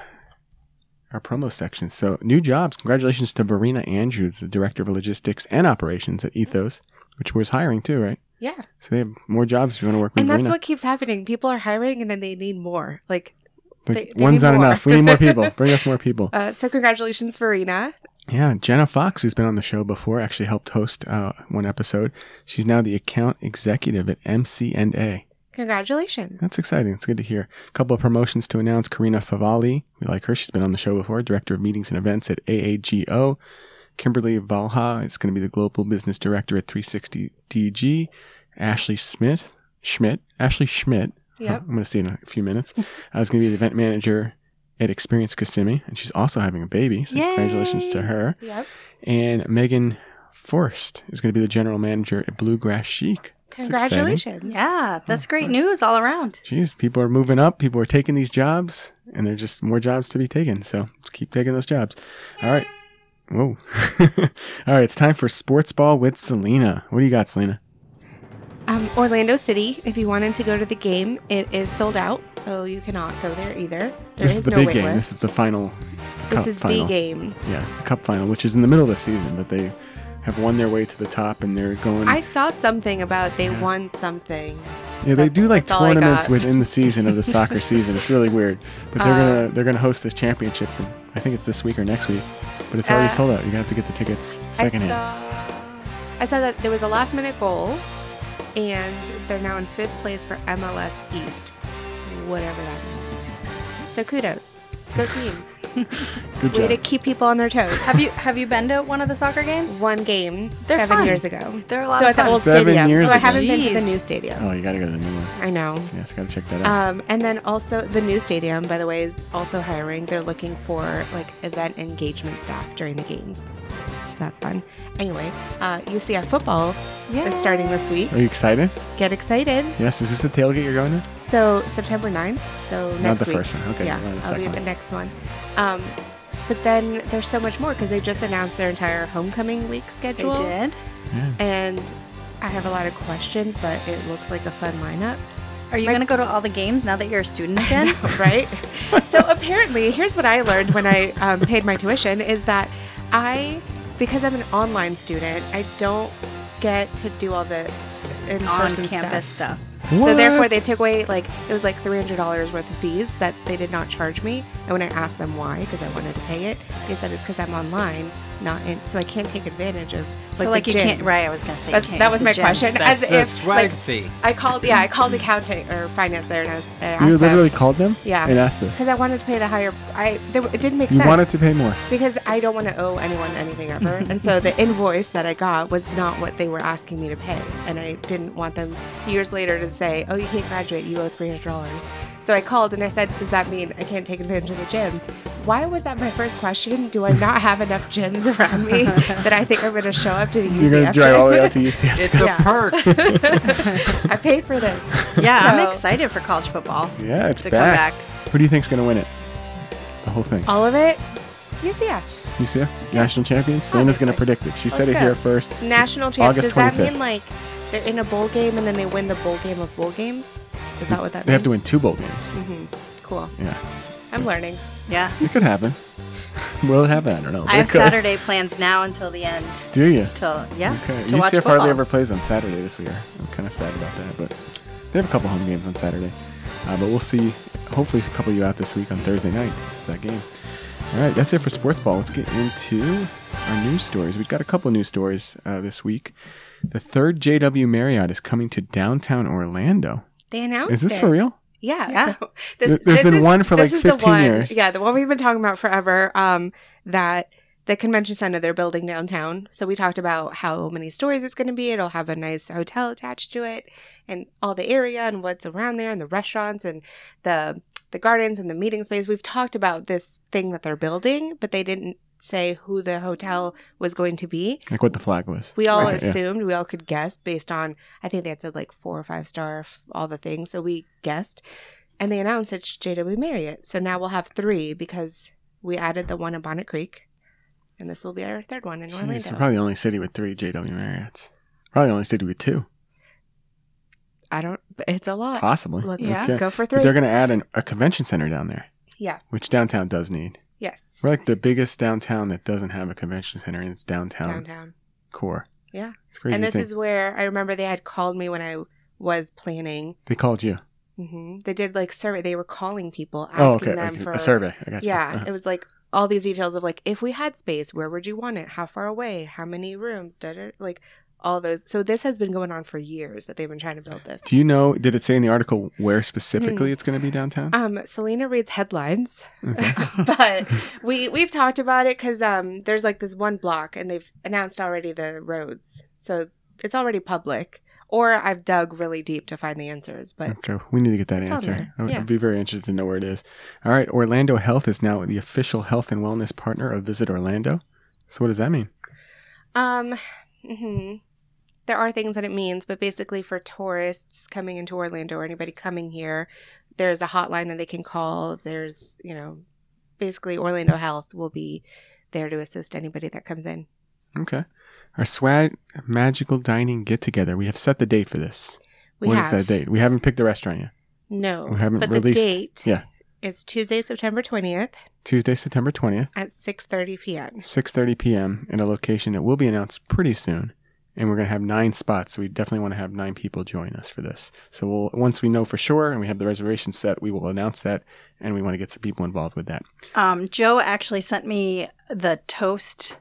[SPEAKER 3] our promo section. So, new jobs. Congratulations to Verena Andrews, the director of logistics and operations at Ethos, which was hiring too, right?
[SPEAKER 2] Yeah.
[SPEAKER 3] So they have more jobs if you want to work with
[SPEAKER 2] And that's
[SPEAKER 3] Verena.
[SPEAKER 2] what keeps happening. People are hiring and then they need more. Like,
[SPEAKER 3] Like,
[SPEAKER 2] they- they
[SPEAKER 3] one's not
[SPEAKER 2] more.
[SPEAKER 3] enough. We need more people. Bring us more people.
[SPEAKER 2] uh, so congratulations, Verena.
[SPEAKER 3] Yeah, Jenna Fox, who's been on the show before, actually helped host uh, one episode. She's now the account executive at MC&A.
[SPEAKER 2] Congratulations.
[SPEAKER 3] That's exciting. It's good to hear. A couple of promotions to announce. Karina Favali, we like her. She's been on the show before. Director of Meetings and Events at AAGO. Kimberly Valha is going to be the Global Business Director at 360 DG. Ashley Smith, Schmidt, Ashley Schmidt.
[SPEAKER 2] Yep.
[SPEAKER 3] I'm going to see in a few minutes. I was going to be the event manager at Experience Kissimmee, and she's also having a baby. So congratulations to her.
[SPEAKER 2] Yep.
[SPEAKER 3] And Megan Forst is going to be the general manager at Bluegrass Chic. That's exciting.
[SPEAKER 2] Congratulations.
[SPEAKER 6] Yeah, that's great news all around.
[SPEAKER 3] Jeez, people are moving up. People are taking these jobs, and there's just more jobs to be taken. So let's keep taking those jobs. All right. Whoa. All right. It's time for sports ball with Selena. What do you got, Selena?
[SPEAKER 2] Um, Orlando City, if you wanted to go to the game, it is sold out, so you cannot go there either. There
[SPEAKER 3] this
[SPEAKER 2] is
[SPEAKER 3] is the
[SPEAKER 2] no
[SPEAKER 3] big game.
[SPEAKER 2] list.
[SPEAKER 3] This is the final.
[SPEAKER 2] This is
[SPEAKER 3] final.
[SPEAKER 2] the game.
[SPEAKER 3] Yeah, cup final, which is in the middle of the season, but they have won their way to the top, and they're going.
[SPEAKER 2] I saw something about they won something.
[SPEAKER 3] Yeah, they do like
[SPEAKER 2] that's all I
[SPEAKER 3] tournaments within the season of the soccer season. It's really weird, but they're
[SPEAKER 2] Uh,
[SPEAKER 3] gonna they're gonna host this championship. and I think it's this week or next week, but it's already
[SPEAKER 2] Uh,
[SPEAKER 3] sold out. You're gonna have to get the tickets secondhand.
[SPEAKER 2] I saw, I saw that there was a last minute goal, and they're now in fifth place for MLS East, whatever that means. So kudos, go team!
[SPEAKER 3] Good
[SPEAKER 2] Way
[SPEAKER 3] job.
[SPEAKER 2] to keep people on their toes.
[SPEAKER 6] Have you have you been to one of the soccer games?
[SPEAKER 2] One game
[SPEAKER 6] They're
[SPEAKER 2] seven
[SPEAKER 6] fun.
[SPEAKER 2] years ago.
[SPEAKER 6] They're a lot
[SPEAKER 2] so
[SPEAKER 6] of
[SPEAKER 2] at the
[SPEAKER 6] fun.
[SPEAKER 2] old
[SPEAKER 3] Seven
[SPEAKER 2] stadium.
[SPEAKER 3] years
[SPEAKER 2] so I
[SPEAKER 3] ago.
[SPEAKER 2] haven't been to the new stadium.
[SPEAKER 3] oh, you gotta go to the new one.
[SPEAKER 2] I know.
[SPEAKER 3] Yes, gotta check that out.
[SPEAKER 2] Um, and then also the new stadium, by the way, is also hiring. They're looking for like event engagement staff during the games. So that's fun. Anyway, uh, UCF football is starting this week.
[SPEAKER 3] Are you excited?
[SPEAKER 2] Get excited.
[SPEAKER 3] Yes. Is this the tailgate you're going to?
[SPEAKER 2] So September 9th. So next week.
[SPEAKER 3] Not the
[SPEAKER 2] week.
[SPEAKER 3] first one. Okay,
[SPEAKER 2] Yeah,
[SPEAKER 3] you're going to the
[SPEAKER 2] I'll be at the next one. Um, but then there's so much more because they just announced their entire homecoming week schedule.
[SPEAKER 6] They
[SPEAKER 2] schedule.
[SPEAKER 6] did.
[SPEAKER 2] And I have a lot of questions, but it looks like a fun lineup.
[SPEAKER 6] Are you
[SPEAKER 2] My-
[SPEAKER 6] going to go to all the games now that you're a student again?
[SPEAKER 2] right? so apparently, here's what I learned when I um, paid my tuition is that I, because I'm an online student, I don't get to do all the
[SPEAKER 6] On
[SPEAKER 2] in-person
[SPEAKER 6] campus
[SPEAKER 2] stuff.
[SPEAKER 6] stuff.
[SPEAKER 2] So therefore, they took away like it was like three hundred dollars worth of fees that they did not charge me And when I asked them why, because I wanted to pay it, they said it's because I'm online, not in, so I can't take advantage of like,
[SPEAKER 6] so like
[SPEAKER 2] the
[SPEAKER 6] you
[SPEAKER 2] gym.
[SPEAKER 6] can't. Right. I was gonna say you can't
[SPEAKER 2] that was my
[SPEAKER 6] gym.
[SPEAKER 2] question.
[SPEAKER 4] That's
[SPEAKER 2] As
[SPEAKER 4] the
[SPEAKER 2] if,
[SPEAKER 4] swag
[SPEAKER 2] like,
[SPEAKER 4] fee.
[SPEAKER 2] I called, yeah, I called accounting or finance there, and I, was, I asked
[SPEAKER 3] You
[SPEAKER 2] them
[SPEAKER 3] literally called them
[SPEAKER 2] Yeah.
[SPEAKER 3] and asked this.
[SPEAKER 2] because I wanted to pay the higher. I there, it didn't make
[SPEAKER 3] You
[SPEAKER 2] sense
[SPEAKER 3] wanted to pay more.
[SPEAKER 2] because I don't want to owe anyone anything ever, and so the invoice that I got was not what they were asking me to pay, and I didn't want them years later to say, "Oh, you can't graduate, you owe three hundred dollars." So I called and I said, "Does that mean I can't take advantage of the gym?" Why was that my first question? Do I not have enough gyms around me that I think I'm going to show up to the UCF?
[SPEAKER 3] You're going to
[SPEAKER 2] UCF
[SPEAKER 3] drive all the way out to UCF.
[SPEAKER 4] It's a perk.
[SPEAKER 2] I paid for this.
[SPEAKER 6] Yeah, I'm excited for college football
[SPEAKER 3] yeah, it's
[SPEAKER 6] to
[SPEAKER 3] back.
[SPEAKER 6] come back.
[SPEAKER 3] Who do you think's going to win it? The whole thing.
[SPEAKER 2] All of it. UCF.
[SPEAKER 3] UCF? National champions? Selena's going to predict it. She said it
[SPEAKER 2] Let's
[SPEAKER 3] here first.
[SPEAKER 2] National champ.
[SPEAKER 3] August
[SPEAKER 2] Does that mean like they're in a bowl game and then they win the bowl game of bowl games? Is that what that means?
[SPEAKER 3] They have to win two bowl games. Mm-hmm.
[SPEAKER 2] Cool.
[SPEAKER 3] Yeah.
[SPEAKER 2] I'm learning.
[SPEAKER 6] Yeah.
[SPEAKER 3] It could happen. Will it happen? I don't know. but
[SPEAKER 6] I
[SPEAKER 3] it
[SPEAKER 6] have
[SPEAKER 3] could.
[SPEAKER 6] Saturday plans now until the end.
[SPEAKER 3] Do you?
[SPEAKER 6] Till yeah.
[SPEAKER 3] Okay.
[SPEAKER 6] To watch
[SPEAKER 3] UCF hardly
[SPEAKER 6] football.
[SPEAKER 3] ever plays on Saturday this year. I'm kind of sad about that, but they have a couple home games on Saturday. Uh, but we'll see. Hopefully, a couple of you out this week on Thursday night that game. All right, that's it for sports ball. Let's get into our news stories. We've got a couple news stories uh, this week. The third JW Marriott is coming to downtown Orlando.
[SPEAKER 2] They announced
[SPEAKER 3] Is this
[SPEAKER 2] it.
[SPEAKER 3] for real?
[SPEAKER 2] Yeah.
[SPEAKER 6] Yeah.
[SPEAKER 2] So
[SPEAKER 3] There- there's been one for,
[SPEAKER 2] this
[SPEAKER 3] like,
[SPEAKER 2] is the
[SPEAKER 3] 15
[SPEAKER 2] one-
[SPEAKER 3] years.
[SPEAKER 2] Yeah, the one we've been talking about forever. Um, that the convention center they're building downtown. So we talked about how many stories it's going to be. It'll have a nice hotel attached to it, and all the area and what's around there, and the restaurants and the the gardens and the meeting space. We've talked about this thing that they're building, but they didn't say who the hotel was going to be.
[SPEAKER 3] Like what the flag was.
[SPEAKER 2] We all
[SPEAKER 3] Right, yeah.
[SPEAKER 2] assumed, we all could guess based on, I think they had said like four or five star, all the things. So we guessed. And they announced it's JW Marriott. So now we'll have three because we added the one in Bonnet Creek. And this will be our third one in
[SPEAKER 3] Jeez,
[SPEAKER 2] Orlando.
[SPEAKER 3] we're probably the only city with three JW Marriotts. Probably the only city with two,
[SPEAKER 2] I don't, it's a lot.
[SPEAKER 3] possibly.
[SPEAKER 2] Let's
[SPEAKER 6] Yeah.
[SPEAKER 3] Okay.
[SPEAKER 2] go for
[SPEAKER 3] But
[SPEAKER 2] three.
[SPEAKER 3] they're going to add an, a convention center down there,
[SPEAKER 2] yeah.
[SPEAKER 3] which downtown does need.
[SPEAKER 2] Yes.
[SPEAKER 3] We're like the biggest downtown that doesn't have a convention center, and it's downtown,
[SPEAKER 2] Downtown.
[SPEAKER 3] core.
[SPEAKER 2] Yeah.
[SPEAKER 3] It's crazy.
[SPEAKER 2] and this is where I remember they had called me when I was planning.
[SPEAKER 3] they called you.
[SPEAKER 2] hmm They did like survey. They were calling people, asking
[SPEAKER 3] Oh, okay.
[SPEAKER 2] them
[SPEAKER 3] okay.
[SPEAKER 2] for
[SPEAKER 3] a survey. I got you.
[SPEAKER 2] Yeah,
[SPEAKER 3] Uh-huh.
[SPEAKER 2] it was like all these details of like if we had space, where would you want it? How far away? How many rooms? Da, da, like all those. So this has been going on for years that they've been trying to build this.
[SPEAKER 3] Do you know? Did it say in the article where
[SPEAKER 2] Hmm.
[SPEAKER 3] specifically it's going to be downtown?
[SPEAKER 2] Um, Selena reads headlines,
[SPEAKER 3] Okay.
[SPEAKER 2] but we we've talked about it because um, there's like this one block, and they've announced already the roads, so it's already public. Or I've dug really deep to find the answers, but
[SPEAKER 3] Okay, we need to get that answer. I would
[SPEAKER 2] Yeah.
[SPEAKER 3] I'd be very interested to know where it is. All right, Orlando Health is now the official health and wellness partner of Visit Orlando. So what does that mean?
[SPEAKER 2] Um, mhm. There are things that it means, but basically for tourists coming into Orlando or anybody coming here, there's a hotline that they can call. There's, you know, basically Orlando Health will be there to assist anybody that comes in.
[SPEAKER 3] Okay. Our swag magical dining get together. We have set the date for this.
[SPEAKER 2] We
[SPEAKER 3] What
[SPEAKER 2] have
[SPEAKER 3] is that date? We haven't picked the restaurant yet.
[SPEAKER 2] no,
[SPEAKER 3] We haven't
[SPEAKER 2] but
[SPEAKER 3] released-
[SPEAKER 2] the date
[SPEAKER 3] yeah.
[SPEAKER 2] is Tuesday, September twentieth
[SPEAKER 3] Tuesday, September 20th,
[SPEAKER 2] at six thirty p.m.
[SPEAKER 3] 6:30 p.m. in a location that will be announced pretty soon. And we're going to have nine spots, so we definitely want to have nine people join us for this. So we'll, once we know for sure and we have the reservation set, we will announce that, and we want to get some people involved with that.
[SPEAKER 6] Um, Joe actually sent me the toast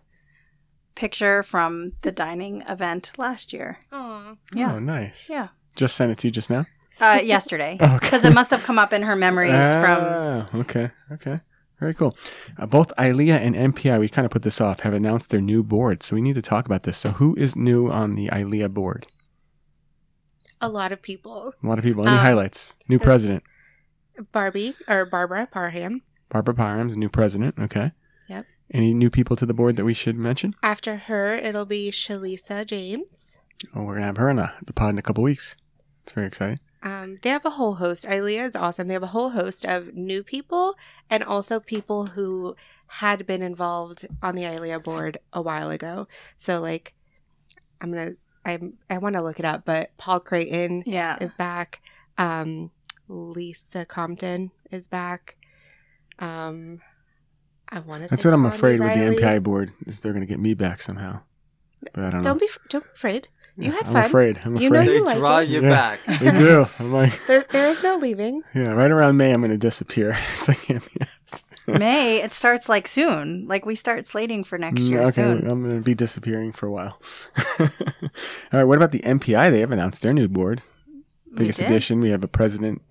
[SPEAKER 6] picture from the dining event last year.
[SPEAKER 2] Aw.
[SPEAKER 6] Yeah.
[SPEAKER 3] Oh, nice.
[SPEAKER 6] Yeah.
[SPEAKER 3] Just sent it to you just now.
[SPEAKER 6] Uh, yesterday.
[SPEAKER 3] Okay.
[SPEAKER 6] Because it must have come up in her memories from.
[SPEAKER 3] Ah, okay, okay, very cool. Uh, both ILEA and MPI, we kind of put this off, have announced their new board, so we need to talk about this. So, who is new on the ILEA board?
[SPEAKER 2] A lot of people.
[SPEAKER 3] A lot of people. Any
[SPEAKER 2] Um,
[SPEAKER 3] highlights? New president,
[SPEAKER 2] Barbie or Barbara Parham.
[SPEAKER 3] Barbara Parham's new president. Okay.
[SPEAKER 2] Yep.
[SPEAKER 3] Any new people to the board that we should mention?
[SPEAKER 2] After her, it'll be Shalisa James.
[SPEAKER 3] Oh, we're gonna have her on the, the pod in a couple weeks. It's very exciting.
[SPEAKER 2] Um, they have a whole host. ILEA is awesome. They have a whole host of new people and also people who had been involved on the ILEA board a while ago. So, like, I'm gonna, I'm, I want to look it up, but Paul Creighton
[SPEAKER 6] Yeah.
[SPEAKER 2] is back. Um, Lisa Compton is back. Um, I want to.
[SPEAKER 3] That's what I'm afraid with the MPI board is they're gonna get me back somehow. But I don't,
[SPEAKER 2] Don't
[SPEAKER 3] know.
[SPEAKER 2] be, don't be afraid. You had fun.
[SPEAKER 3] I'm
[SPEAKER 2] fun.
[SPEAKER 3] afraid. I'm
[SPEAKER 2] You know
[SPEAKER 3] afraid.
[SPEAKER 2] you
[SPEAKER 4] They
[SPEAKER 2] like
[SPEAKER 4] draw
[SPEAKER 2] it.
[SPEAKER 4] you
[SPEAKER 3] Yeah.
[SPEAKER 4] back.
[SPEAKER 3] they do. I'm like,
[SPEAKER 2] There, there is no leaving.
[SPEAKER 3] yeah, right around May, I'm going to disappear. It's like, yes.
[SPEAKER 6] May it starts like soon. Like we start slating for next year
[SPEAKER 3] okay,
[SPEAKER 6] soon.
[SPEAKER 3] I'm going to be disappearing for a while. All right, what about the MPI? They have announced their new board. Biggest
[SPEAKER 6] did?
[SPEAKER 3] addition. We have a president,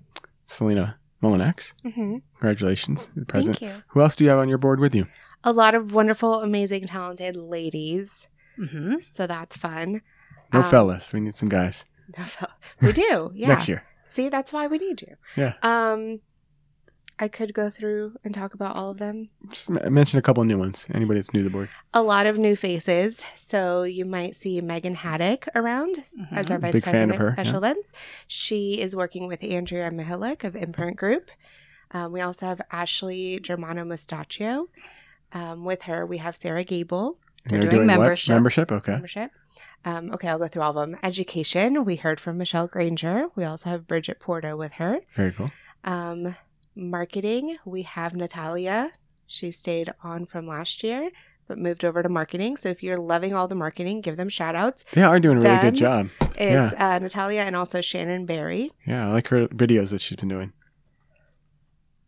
[SPEAKER 3] Selena Molinex.
[SPEAKER 2] hmm
[SPEAKER 3] Congratulations, the president.
[SPEAKER 2] Thank you.
[SPEAKER 3] Who else do you have on your board with you?
[SPEAKER 2] A lot of wonderful, amazing, talented ladies.
[SPEAKER 6] Mhm.
[SPEAKER 2] So that's fun.
[SPEAKER 3] No
[SPEAKER 2] Um,
[SPEAKER 3] fellas. We need some guys
[SPEAKER 2] We do. Yeah.
[SPEAKER 3] next year.
[SPEAKER 2] See, that's why we need you.
[SPEAKER 3] Yeah.
[SPEAKER 2] Um, I could go through and talk about all of them.
[SPEAKER 3] Just m- mention a couple of new ones. Anybody that's new to the board.
[SPEAKER 2] A lot of new faces. So you might see Megan Haddock around as our vice
[SPEAKER 3] Big
[SPEAKER 2] president
[SPEAKER 3] of her,
[SPEAKER 2] special events. She is working with Andrea Mahilick of Imprint Group. Um, we also have Ashley Germano Mustachio. Um, with her, we have Sarah Gable,
[SPEAKER 6] They're
[SPEAKER 3] And
[SPEAKER 6] doing
[SPEAKER 3] what?
[SPEAKER 6] membership.
[SPEAKER 3] Membership. Okay.
[SPEAKER 2] membership. Um, okay, I'll go through all of them. Education, we heard from Michelle Granger. We also have Bridget Porto with her.
[SPEAKER 3] Very cool.
[SPEAKER 2] Um, marketing, we have Natalia. She stayed on from last year, but moved over to marketing. So if you're loving all the marketing, give them shout outs.
[SPEAKER 3] They are doing a really good job.
[SPEAKER 2] Is uh, Natalia and also Shannon Barry.
[SPEAKER 3] Yeah, I like her videos that she's been doing.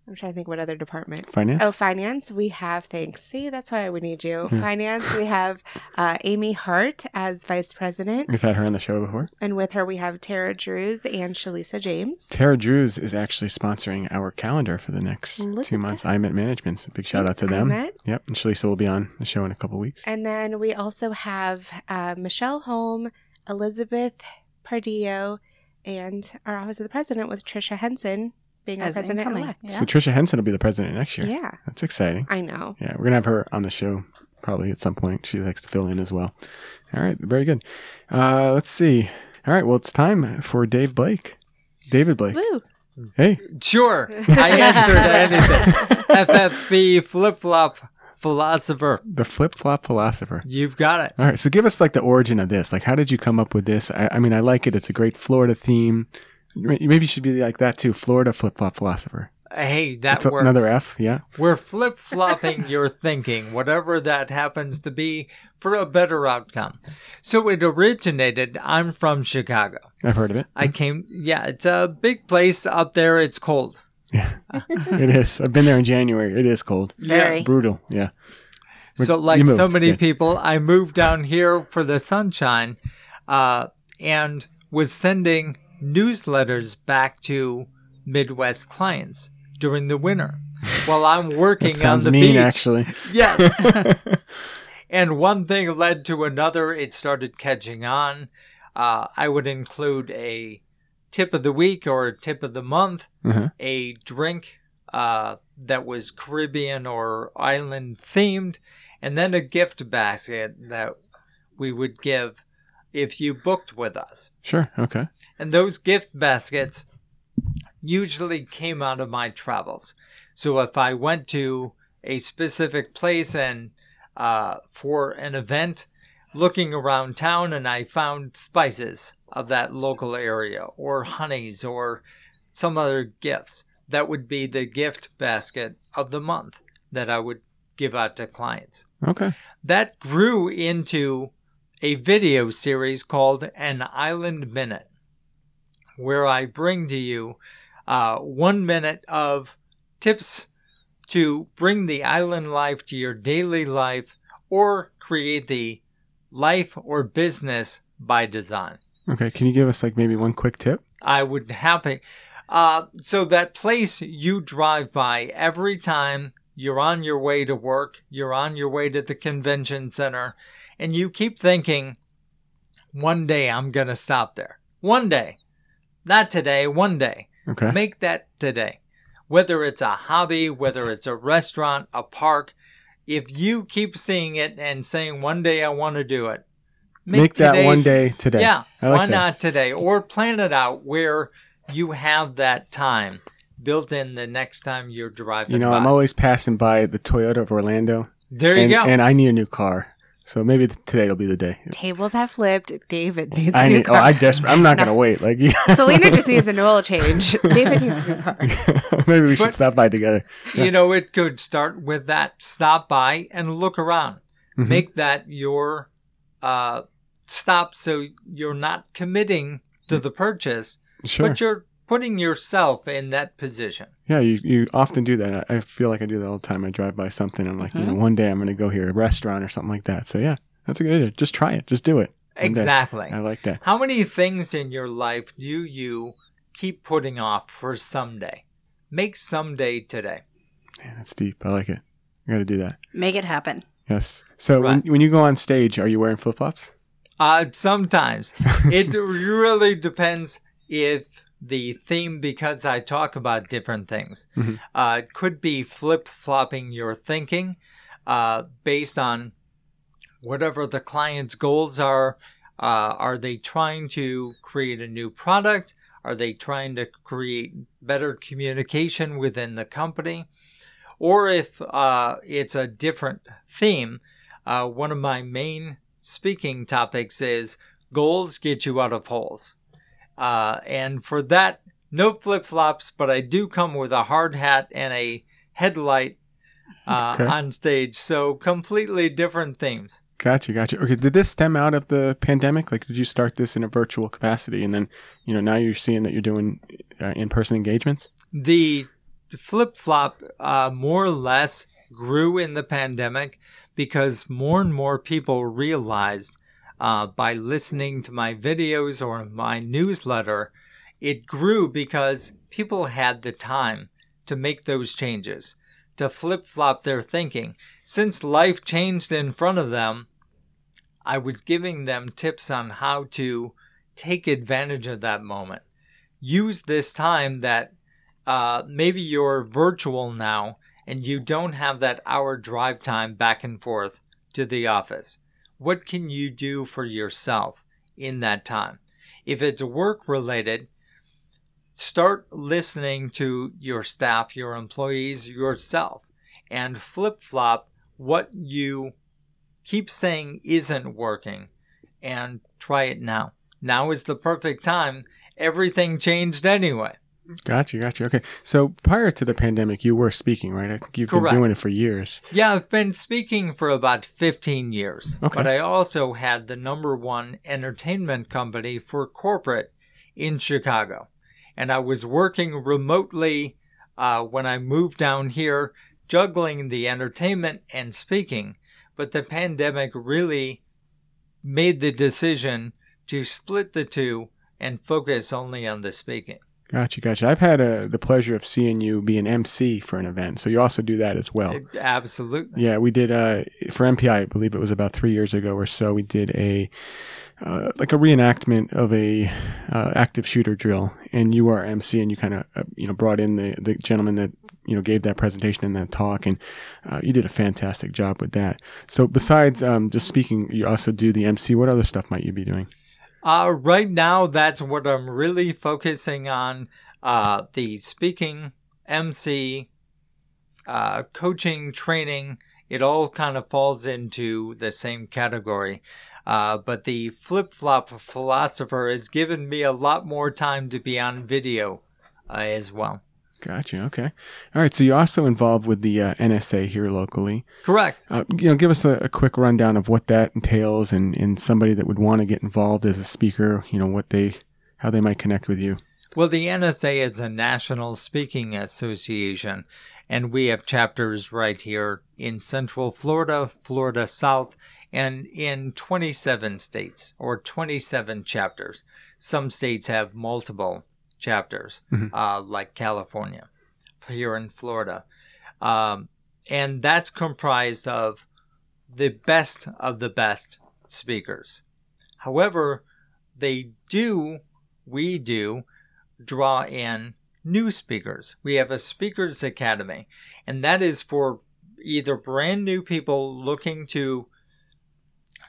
[SPEAKER 2] I'm trying to think what other department.
[SPEAKER 3] Finance.
[SPEAKER 2] Oh, finance. We have thanks. See, that's why we need you.
[SPEAKER 3] Yeah.
[SPEAKER 2] Finance. We have uh, Amy Hart as vice president,
[SPEAKER 3] We've had her on the show before.
[SPEAKER 2] and with her we have Tara Drews and Shalisa James.
[SPEAKER 3] Tara Drews is actually sponsoring our calendar for the next
[SPEAKER 2] Look
[SPEAKER 3] two
[SPEAKER 2] at
[SPEAKER 3] months.
[SPEAKER 2] that.
[SPEAKER 3] IMET Management. So big shout out to
[SPEAKER 2] Thanks,
[SPEAKER 3] them.
[SPEAKER 2] IMET.
[SPEAKER 3] Yep. And Shalisa will be on the show in a couple weeks.
[SPEAKER 2] And then we also have uh, Michelle Holm, Elizabeth Pardillo, and our Office of the President with Trisha Henson being our president elect.
[SPEAKER 6] yeah.
[SPEAKER 3] So Trisha Henson will be the president next year.
[SPEAKER 2] Yeah,
[SPEAKER 3] That's exciting.
[SPEAKER 2] I know.
[SPEAKER 3] Yeah, we're gonna have her on the show probably at some point. She likes to fill in as well. All right, very good. Uh, let's see. All right, well, it's time for Dave Blake. David Blake.
[SPEAKER 2] Woo!
[SPEAKER 3] Hey,
[SPEAKER 4] Sure, I answered anything. FFB flip flop philosopher.
[SPEAKER 3] the flip flop philosopher.
[SPEAKER 4] You've got it.
[SPEAKER 3] All right, so give us like the origin of this. Like, how did you come up with this? I, I mean, I like it. It's a great Florida theme. Maybe you should be like that too. Florida flip flop philosopher.
[SPEAKER 4] Hey, that
[SPEAKER 3] That's
[SPEAKER 4] works.
[SPEAKER 3] another F. Yeah.
[SPEAKER 4] We're flip flopping your thinking, whatever that happens to be, for a better outcome. So it originated. I'm from Chicago.
[SPEAKER 3] I've heard of it.
[SPEAKER 4] I came. Yeah, it's a big place up there. It's cold.
[SPEAKER 3] Yeah, It is. I've been there in January. It is cold.
[SPEAKER 6] Very.
[SPEAKER 3] Brutal. Yeah.
[SPEAKER 4] So, like so many
[SPEAKER 3] yeah.
[SPEAKER 4] people, I moved down here for the sunshine, uh, and was sending newsletters back to Midwest clients during the winter while I'm working on the
[SPEAKER 3] mean,
[SPEAKER 4] beach.
[SPEAKER 3] actually.
[SPEAKER 4] Yes. and one thing led to another. It started catching on. Uh, I would include a tip of the week or a tip of the month,
[SPEAKER 3] Uh-huh.
[SPEAKER 4] a drink uh, that was Caribbean or island themed, and then a gift basket that we would give if you booked with us.
[SPEAKER 3] Sure. Okay.
[SPEAKER 4] And those gift baskets usually came out of my travels. So if I went to a specific place and uh, for an event, looking around town and I found spices of that local area or honeys or some other gifts, that would be the gift basket of the month that I would give out to clients
[SPEAKER 3] Okay.
[SPEAKER 4] that grew into a video series called An Island Minute, where I bring to you uh, one minute of tips to bring the island life to your daily life or create the life or business by design.
[SPEAKER 3] Okay. Can you give us like maybe one quick tip?
[SPEAKER 4] I would happy. Uh, so that place you drive by every time you're on your way to work, you're on your way to the convention center, and you keep thinking, one day I'm going to stop there. One day. Not today, one day.
[SPEAKER 3] Okay.
[SPEAKER 4] Make that today. Whether it's a hobby, whether it's a restaurant, a park, if you keep seeing it and saying, one day I want to do it,
[SPEAKER 3] Make, that
[SPEAKER 4] today-
[SPEAKER 3] one day today.
[SPEAKER 4] yeah,
[SPEAKER 3] like
[SPEAKER 4] why
[SPEAKER 3] that.
[SPEAKER 4] not today? Or plan it out where you have that time built in the next time you're driving.
[SPEAKER 3] You know,
[SPEAKER 4] by.
[SPEAKER 3] I'm always passing by the Toyota of Orlando,
[SPEAKER 4] there you
[SPEAKER 3] and,
[SPEAKER 4] go.
[SPEAKER 3] and I need a new car. So maybe today will be the day.
[SPEAKER 2] Tables have flipped. David needs
[SPEAKER 3] I
[SPEAKER 2] a new
[SPEAKER 3] need. Oh. I desperate. I'm not gonna wait. Like,
[SPEAKER 2] Selena just needs an oil change. David needs a new car.
[SPEAKER 3] maybe we should stop by together.
[SPEAKER 4] You know, it could start with that. Stop by and look around.
[SPEAKER 3] Mhm.
[SPEAKER 4] Make that your uh, stop so you're not committing to the purchase,
[SPEAKER 3] Sure.
[SPEAKER 4] but you're putting yourself in that position.
[SPEAKER 3] Yeah, you, you often do that. I I feel like I do that all the time. I drive by something. I'm like, you know, one day I'm going to go here, a restaurant or something like that. So yeah, that's a good idea. Just try it. Just do it.
[SPEAKER 4] Exactly.
[SPEAKER 3] I like that.
[SPEAKER 4] How many things in your life do you keep putting off for someday? Make someday today.
[SPEAKER 3] Yeah, that's deep. I like it. I got to do that.
[SPEAKER 6] Make it happen.
[SPEAKER 3] Yes. So when, when you go on stage, are you wearing flip flops?
[SPEAKER 4] Uh, sometimes it really depends if the theme, because I talk about different things,
[SPEAKER 3] Mhm.
[SPEAKER 4] uh, could be flip flopping your thinking uh, based on whatever the client's goals are. Uh, are they trying to create a new product? Are they trying to create better communication within the company? Or if uh, it's a different theme, uh, one of my main speaking topics is goals get you out of holes. Uh, and for that, no flip flops, but I do come with a hard hat and a headlight uh,
[SPEAKER 3] Okay.
[SPEAKER 4] on stage. So completely different themes.
[SPEAKER 3] Gotcha, gotcha. Okay, did this stem out of the pandemic? Like, did you start this in a virtual capacity, and then, you know, now you're seeing that you're doing uh, in-person engagements?
[SPEAKER 4] the flip flop uh, more or less grew in the pandemic because more and more people realized uh, by listening to my videos or my newsletter, it grew because people had the time to make those changes, to flip flop their thinking. Since life changed in front of them, I was giving them tips on how to take advantage of that moment. Use this time that uh, maybe you're virtual now and you don't have that hour drive time back and forth to the office. What can you do for yourself in that time? If it's work related, start listening to your staff, your employees, yourself, and flip flop what you keep saying isn't working and try it now. Now is the perfect time. Everything changed anyway.
[SPEAKER 3] Gotcha, gotcha. Okay, so prior to the pandemic, you were speaking, right? I think you've
[SPEAKER 4] Correct.
[SPEAKER 3] been doing it for years.
[SPEAKER 4] Yeah, I've been speaking for about 15 years.
[SPEAKER 3] Okay.
[SPEAKER 4] But I also had the number one entertainment company for corporate in Chicago. And I was working remotely uh, when I moved down here, juggling the entertainment and speaking. But the pandemic really made the decision to split the two and focus only on the speaking.
[SPEAKER 3] Gotcha, gotcha. I've had uh, the pleasure of seeing you be an MC for an event, so you also do that as well.
[SPEAKER 4] Absolutely.
[SPEAKER 3] Yeah, we did uh, for MPI. I believe it was about three years ago or so. We did a uh, like a reenactment of a uh, active shooter drill, and you are MC, and you kind of uh, you know brought in the the gentleman that you know gave that presentation and that talk, and uh, you did a fantastic job with that. So besides um, just speaking, you also do the MC. What other stuff might you be doing?
[SPEAKER 4] Uh, right now, that's what I'm really focusing on. Uh, the speaking, MC, uh, coaching, training, it all kind of falls into the same category. Uh, but the flip flop philosopher has given me a lot more time to be on video uh, as well.
[SPEAKER 3] Gotcha. Okay. All right. So you're also involved with the uh, NSA here locally.
[SPEAKER 4] Correct.
[SPEAKER 3] Uh, you know, give us a, a quick rundown of what that entails, and, and somebody that would want to get involved as a speaker. You know, what they, how they might connect with you.
[SPEAKER 4] Well, the NSA is a national speaking association, and we have chapters right here in Central Florida, Florida South, and in 27 states or 27 chapters. Some states have multiple chapters, uh, like California, here in Florida. Um, and that's comprised of the best of the best speakers. However, they do, we do, draw in new speakers. We have a Speakers Academy, and that is for either brand new people looking to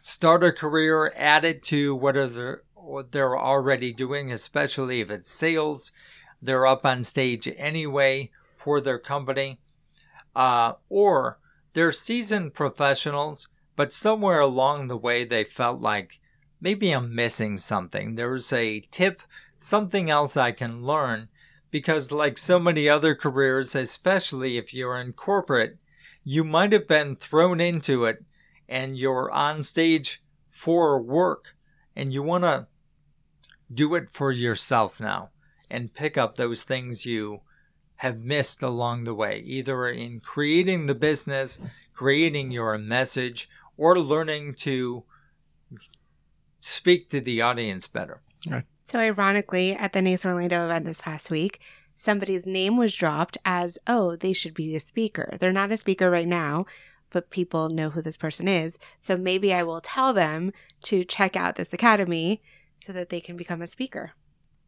[SPEAKER 4] start a career, add it to what are they're, what they're already doing, especially if it's sales. They're up on stage anyway for their company. Uh, or they're seasoned professionals, but somewhere along the way they felt like maybe I'm missing something. There's a tip, something else I can learn. Because, like so many other careers, especially if you're in corporate, you might have been thrown into it and you're on stage for work, and you want to do it for yourself now and pick up those things you have missed along the way, either in creating the business, creating your message, or learning to speak to the audience better.
[SPEAKER 2] So, ironically, at the NACE Orlando event this past week, somebody's name was dropped as, oh, they should be a speaker. They're not a speaker right now, but people know who this person is. So maybe I will tell them to check out this academy so that they can become a speaker.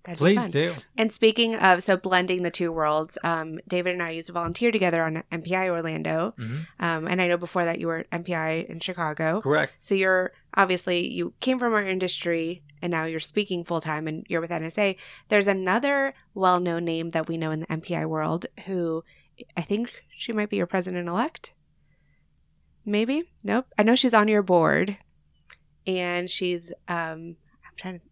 [SPEAKER 2] That'd
[SPEAKER 4] Please
[SPEAKER 2] fun.
[SPEAKER 4] do.
[SPEAKER 2] And speaking of, so blending the two worlds, um, David and I used to volunteer together on MPI Orlando.
[SPEAKER 4] Mhm.
[SPEAKER 2] Um, and I know before that you were at MPI in Chicago.
[SPEAKER 4] Correct.
[SPEAKER 2] So you're obviously you came from our industry and now you're speaking full time and you're with NSA. There's another well known name that we know in the MPI world who I think she might be your president elect. Maybe? Nope. I know she's on your board and she's um trying to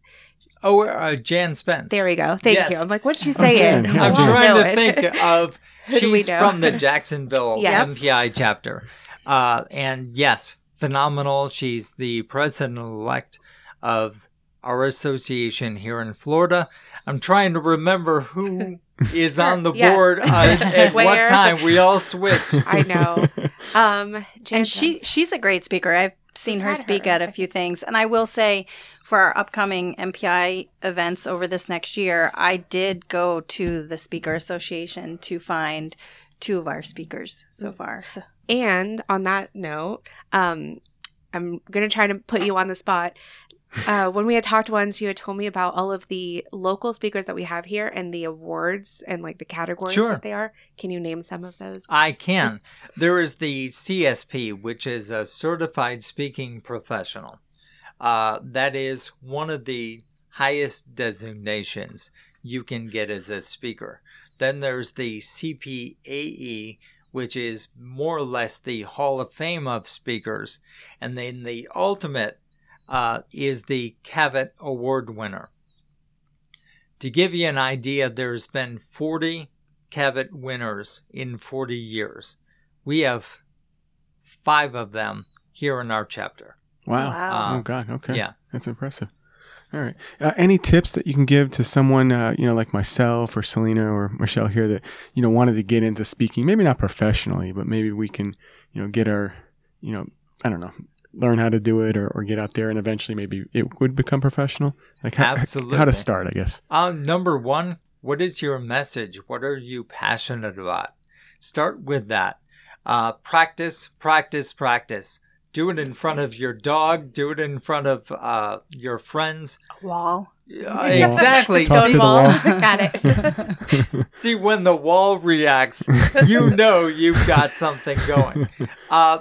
[SPEAKER 4] Oh, uh, Jan Spence.
[SPEAKER 2] there we go. Thank
[SPEAKER 4] Yes.
[SPEAKER 2] you. I'm like, what'd she say
[SPEAKER 3] Jan,
[SPEAKER 2] it? I
[SPEAKER 4] I'm trying to think of.
[SPEAKER 2] Who do we
[SPEAKER 4] she's from the Jacksonville
[SPEAKER 2] Yes.
[SPEAKER 4] MPI chapter, uh, and yes, phenomenal. She's the president-elect of our association here in Florida. I'm trying to remember who is on the
[SPEAKER 2] Yes.
[SPEAKER 4] board uh, at what time. We all switch.
[SPEAKER 2] I know. Um
[SPEAKER 6] and she she's a great speaker. I've seen her speak
[SPEAKER 2] her.
[SPEAKER 6] at a few things, and I will say for our upcoming MPI events over this next year, I did go to the Speaker Association to find two of our speakers so far. So
[SPEAKER 2] And on that note, um, I'm going to try to put you on the spot. Uh, when we had talked once, you had told me about all of the local speakers that we have here and the awards and like the categories
[SPEAKER 4] Sure.
[SPEAKER 2] that they are. Can you name some of those?
[SPEAKER 4] I can. There is the CSP, which is a certified speaking professional. Uh, that is one of the highest designations you can get as a speaker. Then there's the CPAE, which is more or less the Hall of Fame of speakers. And then the ultimate uh, is the Cavett Award winner. To give you an idea, there's been 40 Cavett winners in 40 years. We have five of them here in our chapter.
[SPEAKER 3] Wow.
[SPEAKER 6] Wow.
[SPEAKER 3] Oh God. Okay.
[SPEAKER 4] Yeah.
[SPEAKER 3] That's impressive. All right. Uh, any tips that you can give to someone, uh, you know, like myself or Selena or Michelle here that you know wanted to get into speaking, maybe not professionally, but maybe we can, you know, get our, you know, I don't know, learn how to do it or, or get out there and eventually maybe it would become professional. Like how, how to start, I guess.
[SPEAKER 4] Uh, number one, what is your message? What are you passionate about? Start with that. Uh, practice, practice, practice. Do it in front of your dog. Do it in front of uh, your friends.
[SPEAKER 6] wall.
[SPEAKER 4] Uh, exactly.
[SPEAKER 3] Talk to
[SPEAKER 4] See,
[SPEAKER 3] the wall.
[SPEAKER 2] Got it.
[SPEAKER 4] see, when the wall reacts, you know you've got something going. Uh,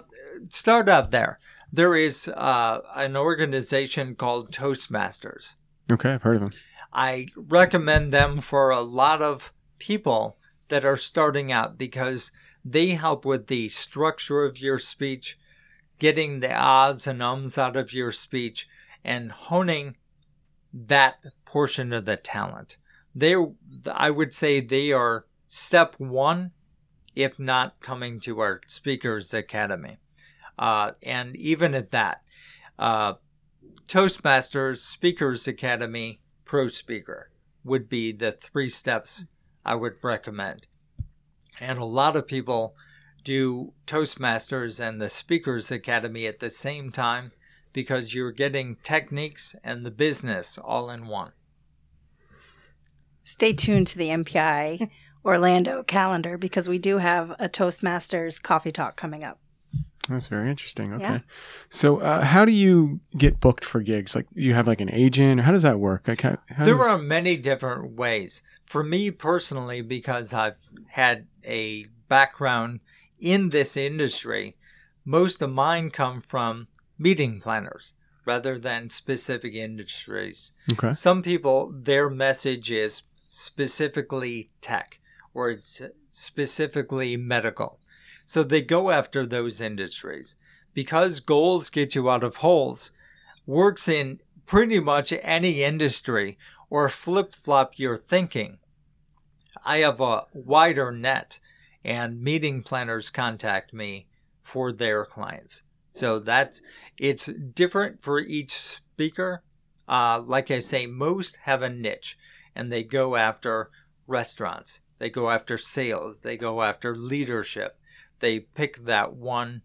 [SPEAKER 4] start up there. There is uh, an organization called Toastmasters.
[SPEAKER 3] Okay, I've heard of them.
[SPEAKER 4] I recommend them for a lot of people that are starting out because they help with the structure of your speech, getting the ahs and ums out of your speech, and honing that portion of the talent. They, I would say, they are step one, if not coming to our Speakers Academy. Uh, and even at that, uh, Toastmasters, Speakers Academy, Pro Speaker would be the three steps I would recommend. And a lot of people do Toastmasters and the Speakers Academy at the same time because you're getting techniques and the business all in one.
[SPEAKER 6] Stay tuned to the MPI Orlando calendar because we do have a Toastmasters coffee talk coming up.
[SPEAKER 3] That's very interesting. Okay.
[SPEAKER 6] Yeah.
[SPEAKER 3] So, uh, how do you get booked for gigs? Like, do you have like an agent, or how does that work? Like, how, how
[SPEAKER 4] There
[SPEAKER 3] does-
[SPEAKER 4] are many different ways. For me personally, because I've had a background in this industry, most of mine come from meeting planners rather than specific industries.
[SPEAKER 3] okay.
[SPEAKER 4] Some people, their message is specifically tech or it's specifically medical. So they go after those industries. Because goals get you out of holes, works in pretty much any industry or flip flop your thinking. I have a wider net and meeting planners contact me for their clients. So that's it's different for each speaker. Uh, like I say, most have a niche and they go after restaurants, they go after sales, they go after leadership. They pick that one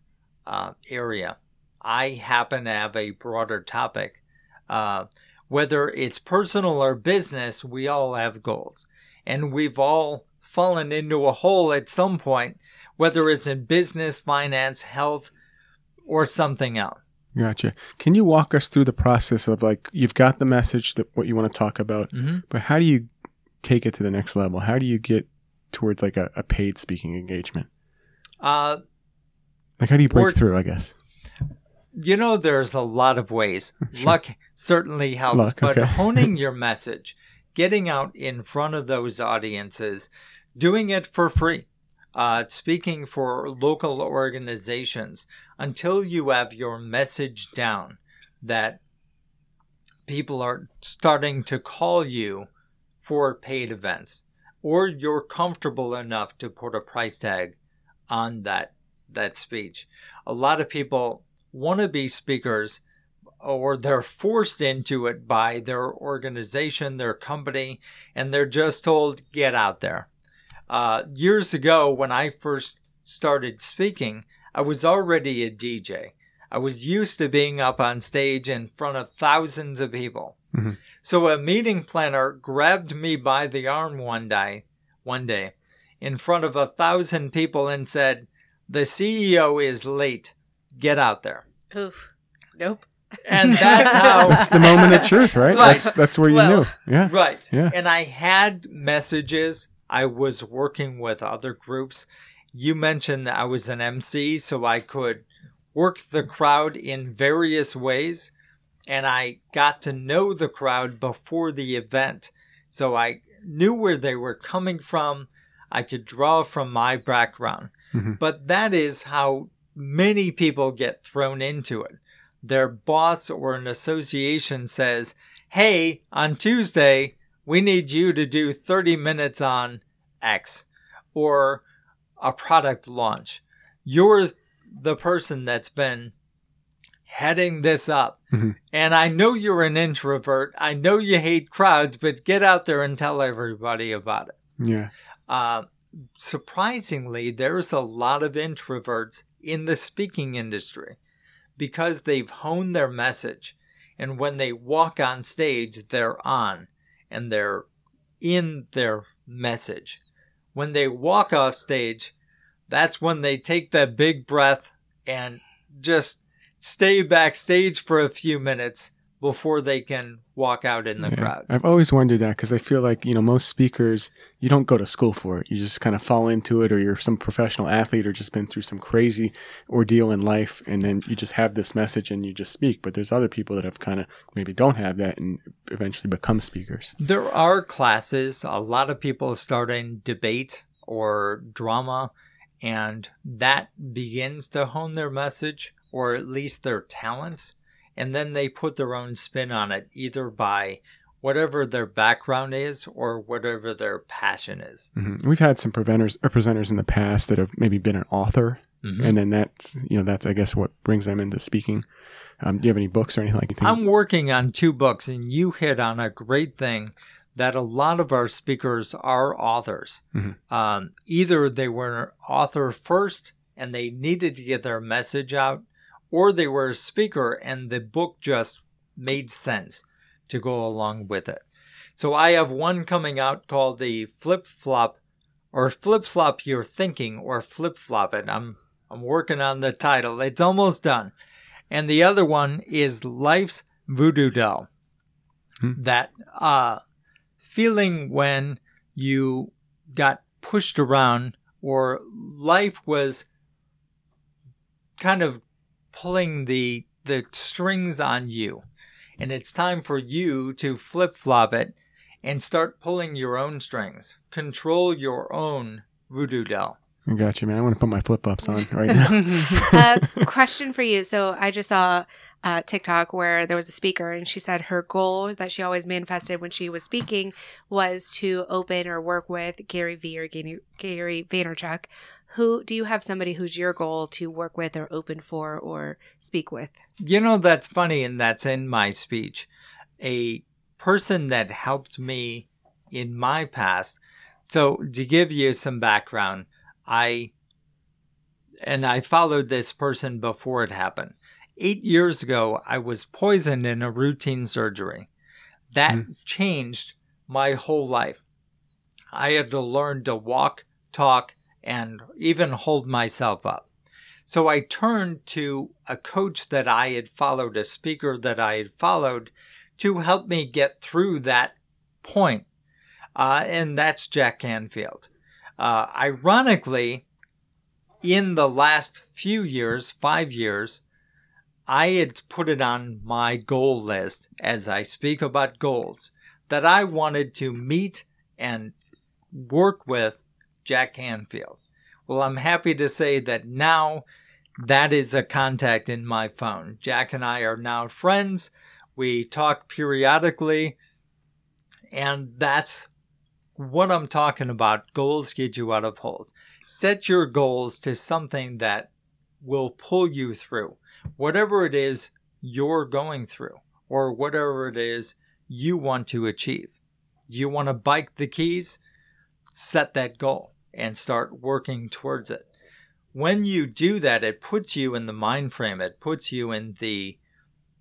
[SPEAKER 4] uh, area. I happen to have a broader topic. Uh, whether it's personal or business, we all have goals. And we've all fallen into a hole at some point, whether it's in business, finance, health, or something else.
[SPEAKER 3] Gotcha. Can you walk us through the process of like you've got the message that what you want to talk about,
[SPEAKER 4] Mm-hmm.
[SPEAKER 3] but how do you take it to the next level? How do you get towards like a, a paid speaking engagement?
[SPEAKER 4] Uh,
[SPEAKER 3] Like how do you break through? I guess.
[SPEAKER 4] You know, there's a lot of ways. Luck certainly helps,
[SPEAKER 3] Luck,
[SPEAKER 4] but
[SPEAKER 3] okay.
[SPEAKER 4] honing your message, getting out in front of those audiences, doing it for free, uh, speaking for local organizations until you have your message down that people are starting to call you for paid events or you're comfortable enough to put a price tag on that that speech. A lot of people want to be speakers or they're forced into it by their organization, their company, and they're just told, get out there. Uh, years ago, when I first started speaking, I was already a DJ. I was used to being up on stage in front of thousands of people.
[SPEAKER 3] Mhm.
[SPEAKER 4] So a meeting planner grabbed me by the arm one day, one day, in front of a thousand people and said, "The CEO is late. Get out there."
[SPEAKER 2] Oof. Nope.
[SPEAKER 4] And that's how
[SPEAKER 3] That's the moment of truth, right?
[SPEAKER 4] Right.
[SPEAKER 3] That's that's where you
[SPEAKER 2] Well-
[SPEAKER 3] knew. Yeah.
[SPEAKER 4] Right.
[SPEAKER 3] Yeah.
[SPEAKER 4] And I had messages. I was working with other groups. You mentioned that I was an MC, so I could work the crowd in various ways. And I got to know the crowd before the event. So I knew where they were coming from. I could draw from my background.
[SPEAKER 3] Mhm.
[SPEAKER 4] But that is how many people get thrown into it. Their boss or an association says, Hey, on Tuesday, we need you to do 30 minutes on X or a product launch. You're the person that's been heading this up.
[SPEAKER 3] Mhm.
[SPEAKER 4] And I know you're an introvert. I know you hate crowds, but get out there and tell everybody about it.
[SPEAKER 3] Yeah.
[SPEAKER 4] Uh, surprisingly, there's a lot of introverts in the speaking industry because they've honed their message. And when they walk on stage, they're on and they're in their message. When they walk off stage, that's when they take that big breath and just stay backstage for a few minutes before they can walk out in the
[SPEAKER 3] Yeah.
[SPEAKER 4] crowd.
[SPEAKER 3] I've always wondered that because I feel like, you know, most speakers, you don't go to school for it. You just kind of fall into it, or you're some professional athlete or just been through some crazy ordeal in life. And then you just have this message and you just speak. But there's other people that have kind of maybe don't have that and eventually become speakers.
[SPEAKER 4] There are classes. A lot of people start in debate or drama, and that begins to hone their message or at least their talents. And then they put their own spin on it, either by whatever their background is or whatever their passion is.
[SPEAKER 3] hmm We've had some preventers or presenters in the past that have maybe been an author.
[SPEAKER 4] Mhm.
[SPEAKER 3] And then that's, you know, that's, I guess, what brings them into speaking. Um, do you have any books or anything like that?
[SPEAKER 4] I'm working on two books, and you hit on a great thing that a lot of our speakers are authors.
[SPEAKER 3] Mhm.
[SPEAKER 4] Um, either they were an author first and they needed to get their message out, or they were a speaker and the book just made sense to go along with it. So I have one coming out called the Flip Flop, or Flip Flop Your Thinking, or Flip Flop It. I'm I'm working on the title. It's almost done. And the other one is Life's Voodoo Doll.
[SPEAKER 3] Hmm.
[SPEAKER 4] That uh, feeling when you got pushed around or life was kind of pulling the the strings on you. And it's time for you to flip flop it and start pulling your own strings. Control your own voodoo doll.
[SPEAKER 3] I got you, man. I want to put my flip flops on right now.
[SPEAKER 2] uh, question for you. So I just saw uh, TikTok where there was a speaker and she said her goal that she always manifested when she was speaking was to open or work with Gary Vee or Gary, Gary Vaynerchuk. Who do you have somebody who's your goal to work with or open for or speak with?
[SPEAKER 4] You know, that's funny, and that's in my speech. a person that helped me in my past. So to give you some background, I and I followed this person before it happened. Eight years ago, I was poisoned in a routine surgery. That
[SPEAKER 3] Mm.
[SPEAKER 4] changed my whole life. I had to learn to walk, talk, and even hold myself up. So I turned to a coach that I had followed, a speaker that I had followed to help me get through that point. Uh, and that's Jack Canfield. Uh, ironically, in the last few years, five years, I had put it on my goal list as I speak about goals that I wanted to meet and work with Jack Canfield. Well, I'm happy to say that now that is a contact in my phone. Jack and I are now friends. We talk periodically, and that's what I'm talking about. Goals get you out of holes. Set your goals to something that will pull you through whatever it is you're going through or whatever it is you want to achieve. You want to bike the keys? Set that goal and start working towards it. When you do that, it puts you in the mind frame. It puts you in the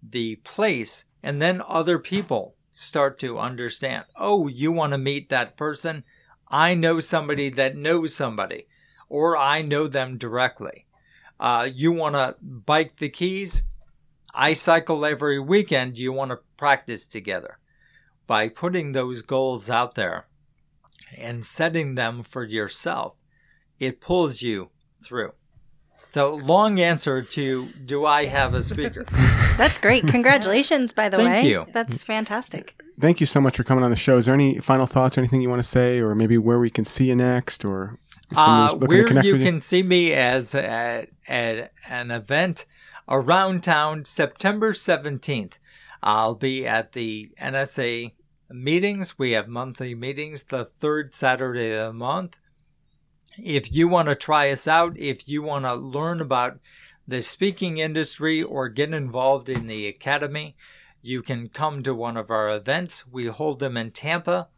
[SPEAKER 4] the place and then other people start to understand. Oh, you want to meet that person? I know somebody that knows somebody or I know them directly. Uh, you want to bike the keys? I cycle every weekend. You want to practice together. By putting those goals out there and setting them for yourself, it pulls you through. So, long answer to do I have a speaker?
[SPEAKER 6] That's great. Congratulations, by the
[SPEAKER 4] Thank
[SPEAKER 6] way.
[SPEAKER 4] you.
[SPEAKER 6] That's fantastic.
[SPEAKER 3] Thank you so much for coming on the show. Is there any final thoughts or anything you want to say, or maybe where we can see you next, or
[SPEAKER 4] Uh,
[SPEAKER 3] someone's to
[SPEAKER 4] where
[SPEAKER 3] connect
[SPEAKER 4] you can see me as at, at an event around town September 17th. I'll be at the NSA meetings. We have monthly meetings the third Saturday of the month. If you want to try us out, if you want to learn about the speaking industry or get involved in the academy, you can come to one of our events. We hold them in Tampa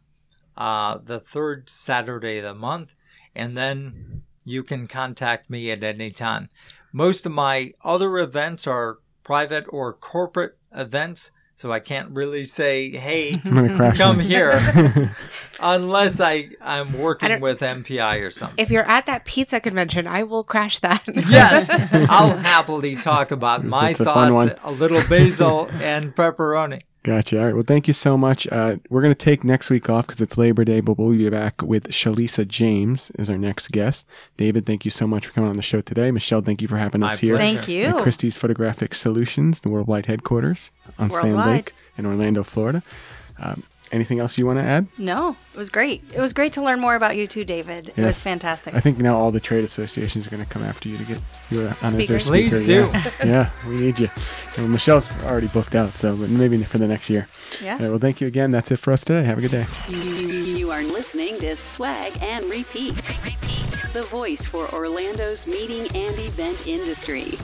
[SPEAKER 4] uh, the third Saturday of the month and then you can contact me at any time. Most of my other events are private or corporate events, so I can't really say, "Hey,
[SPEAKER 3] I'm going to crash.
[SPEAKER 4] come
[SPEAKER 3] on.
[SPEAKER 4] here," unless I I'm working
[SPEAKER 2] don't-
[SPEAKER 4] with MPI or something.
[SPEAKER 2] If you're at that pizza convention, I will crash that.
[SPEAKER 4] Yes, I'll happily talk about my
[SPEAKER 3] That's a
[SPEAKER 4] sauce,
[SPEAKER 3] one.
[SPEAKER 4] a little basil, and pepperoni.
[SPEAKER 3] Gotcha. All right. Well, thank you so much. Uh, we're going to take next week off because it's Labor Day, but we'll be back with Shalisa James as our next guest. David, thank you so much for coming on the show today. Michelle, thank you for having
[SPEAKER 4] My
[SPEAKER 3] us here.
[SPEAKER 4] pleasure.
[SPEAKER 6] Thank you.
[SPEAKER 3] At Christie's Photographic Solutions, the worldwide headquarters on Sand Lake in Orlando, Florida. Um, anything else you want to add?
[SPEAKER 6] No, it was great. It was great to learn more about you too, David. It was fantastic.
[SPEAKER 3] I think now all the trade associations are going to come after you to get you on as their
[SPEAKER 2] Speaker.
[SPEAKER 3] speaker.
[SPEAKER 4] Please do.
[SPEAKER 3] Yeah. yeah, we need you. And Michelle's already booked out, so but maybe for the next year.
[SPEAKER 6] yeah.
[SPEAKER 3] All right, well, thank you again. That's it for us today. Have a good day.
[SPEAKER 5] You are listening to Swag and Repeat. Repeat. The voice for Orlando's meeting and event industry.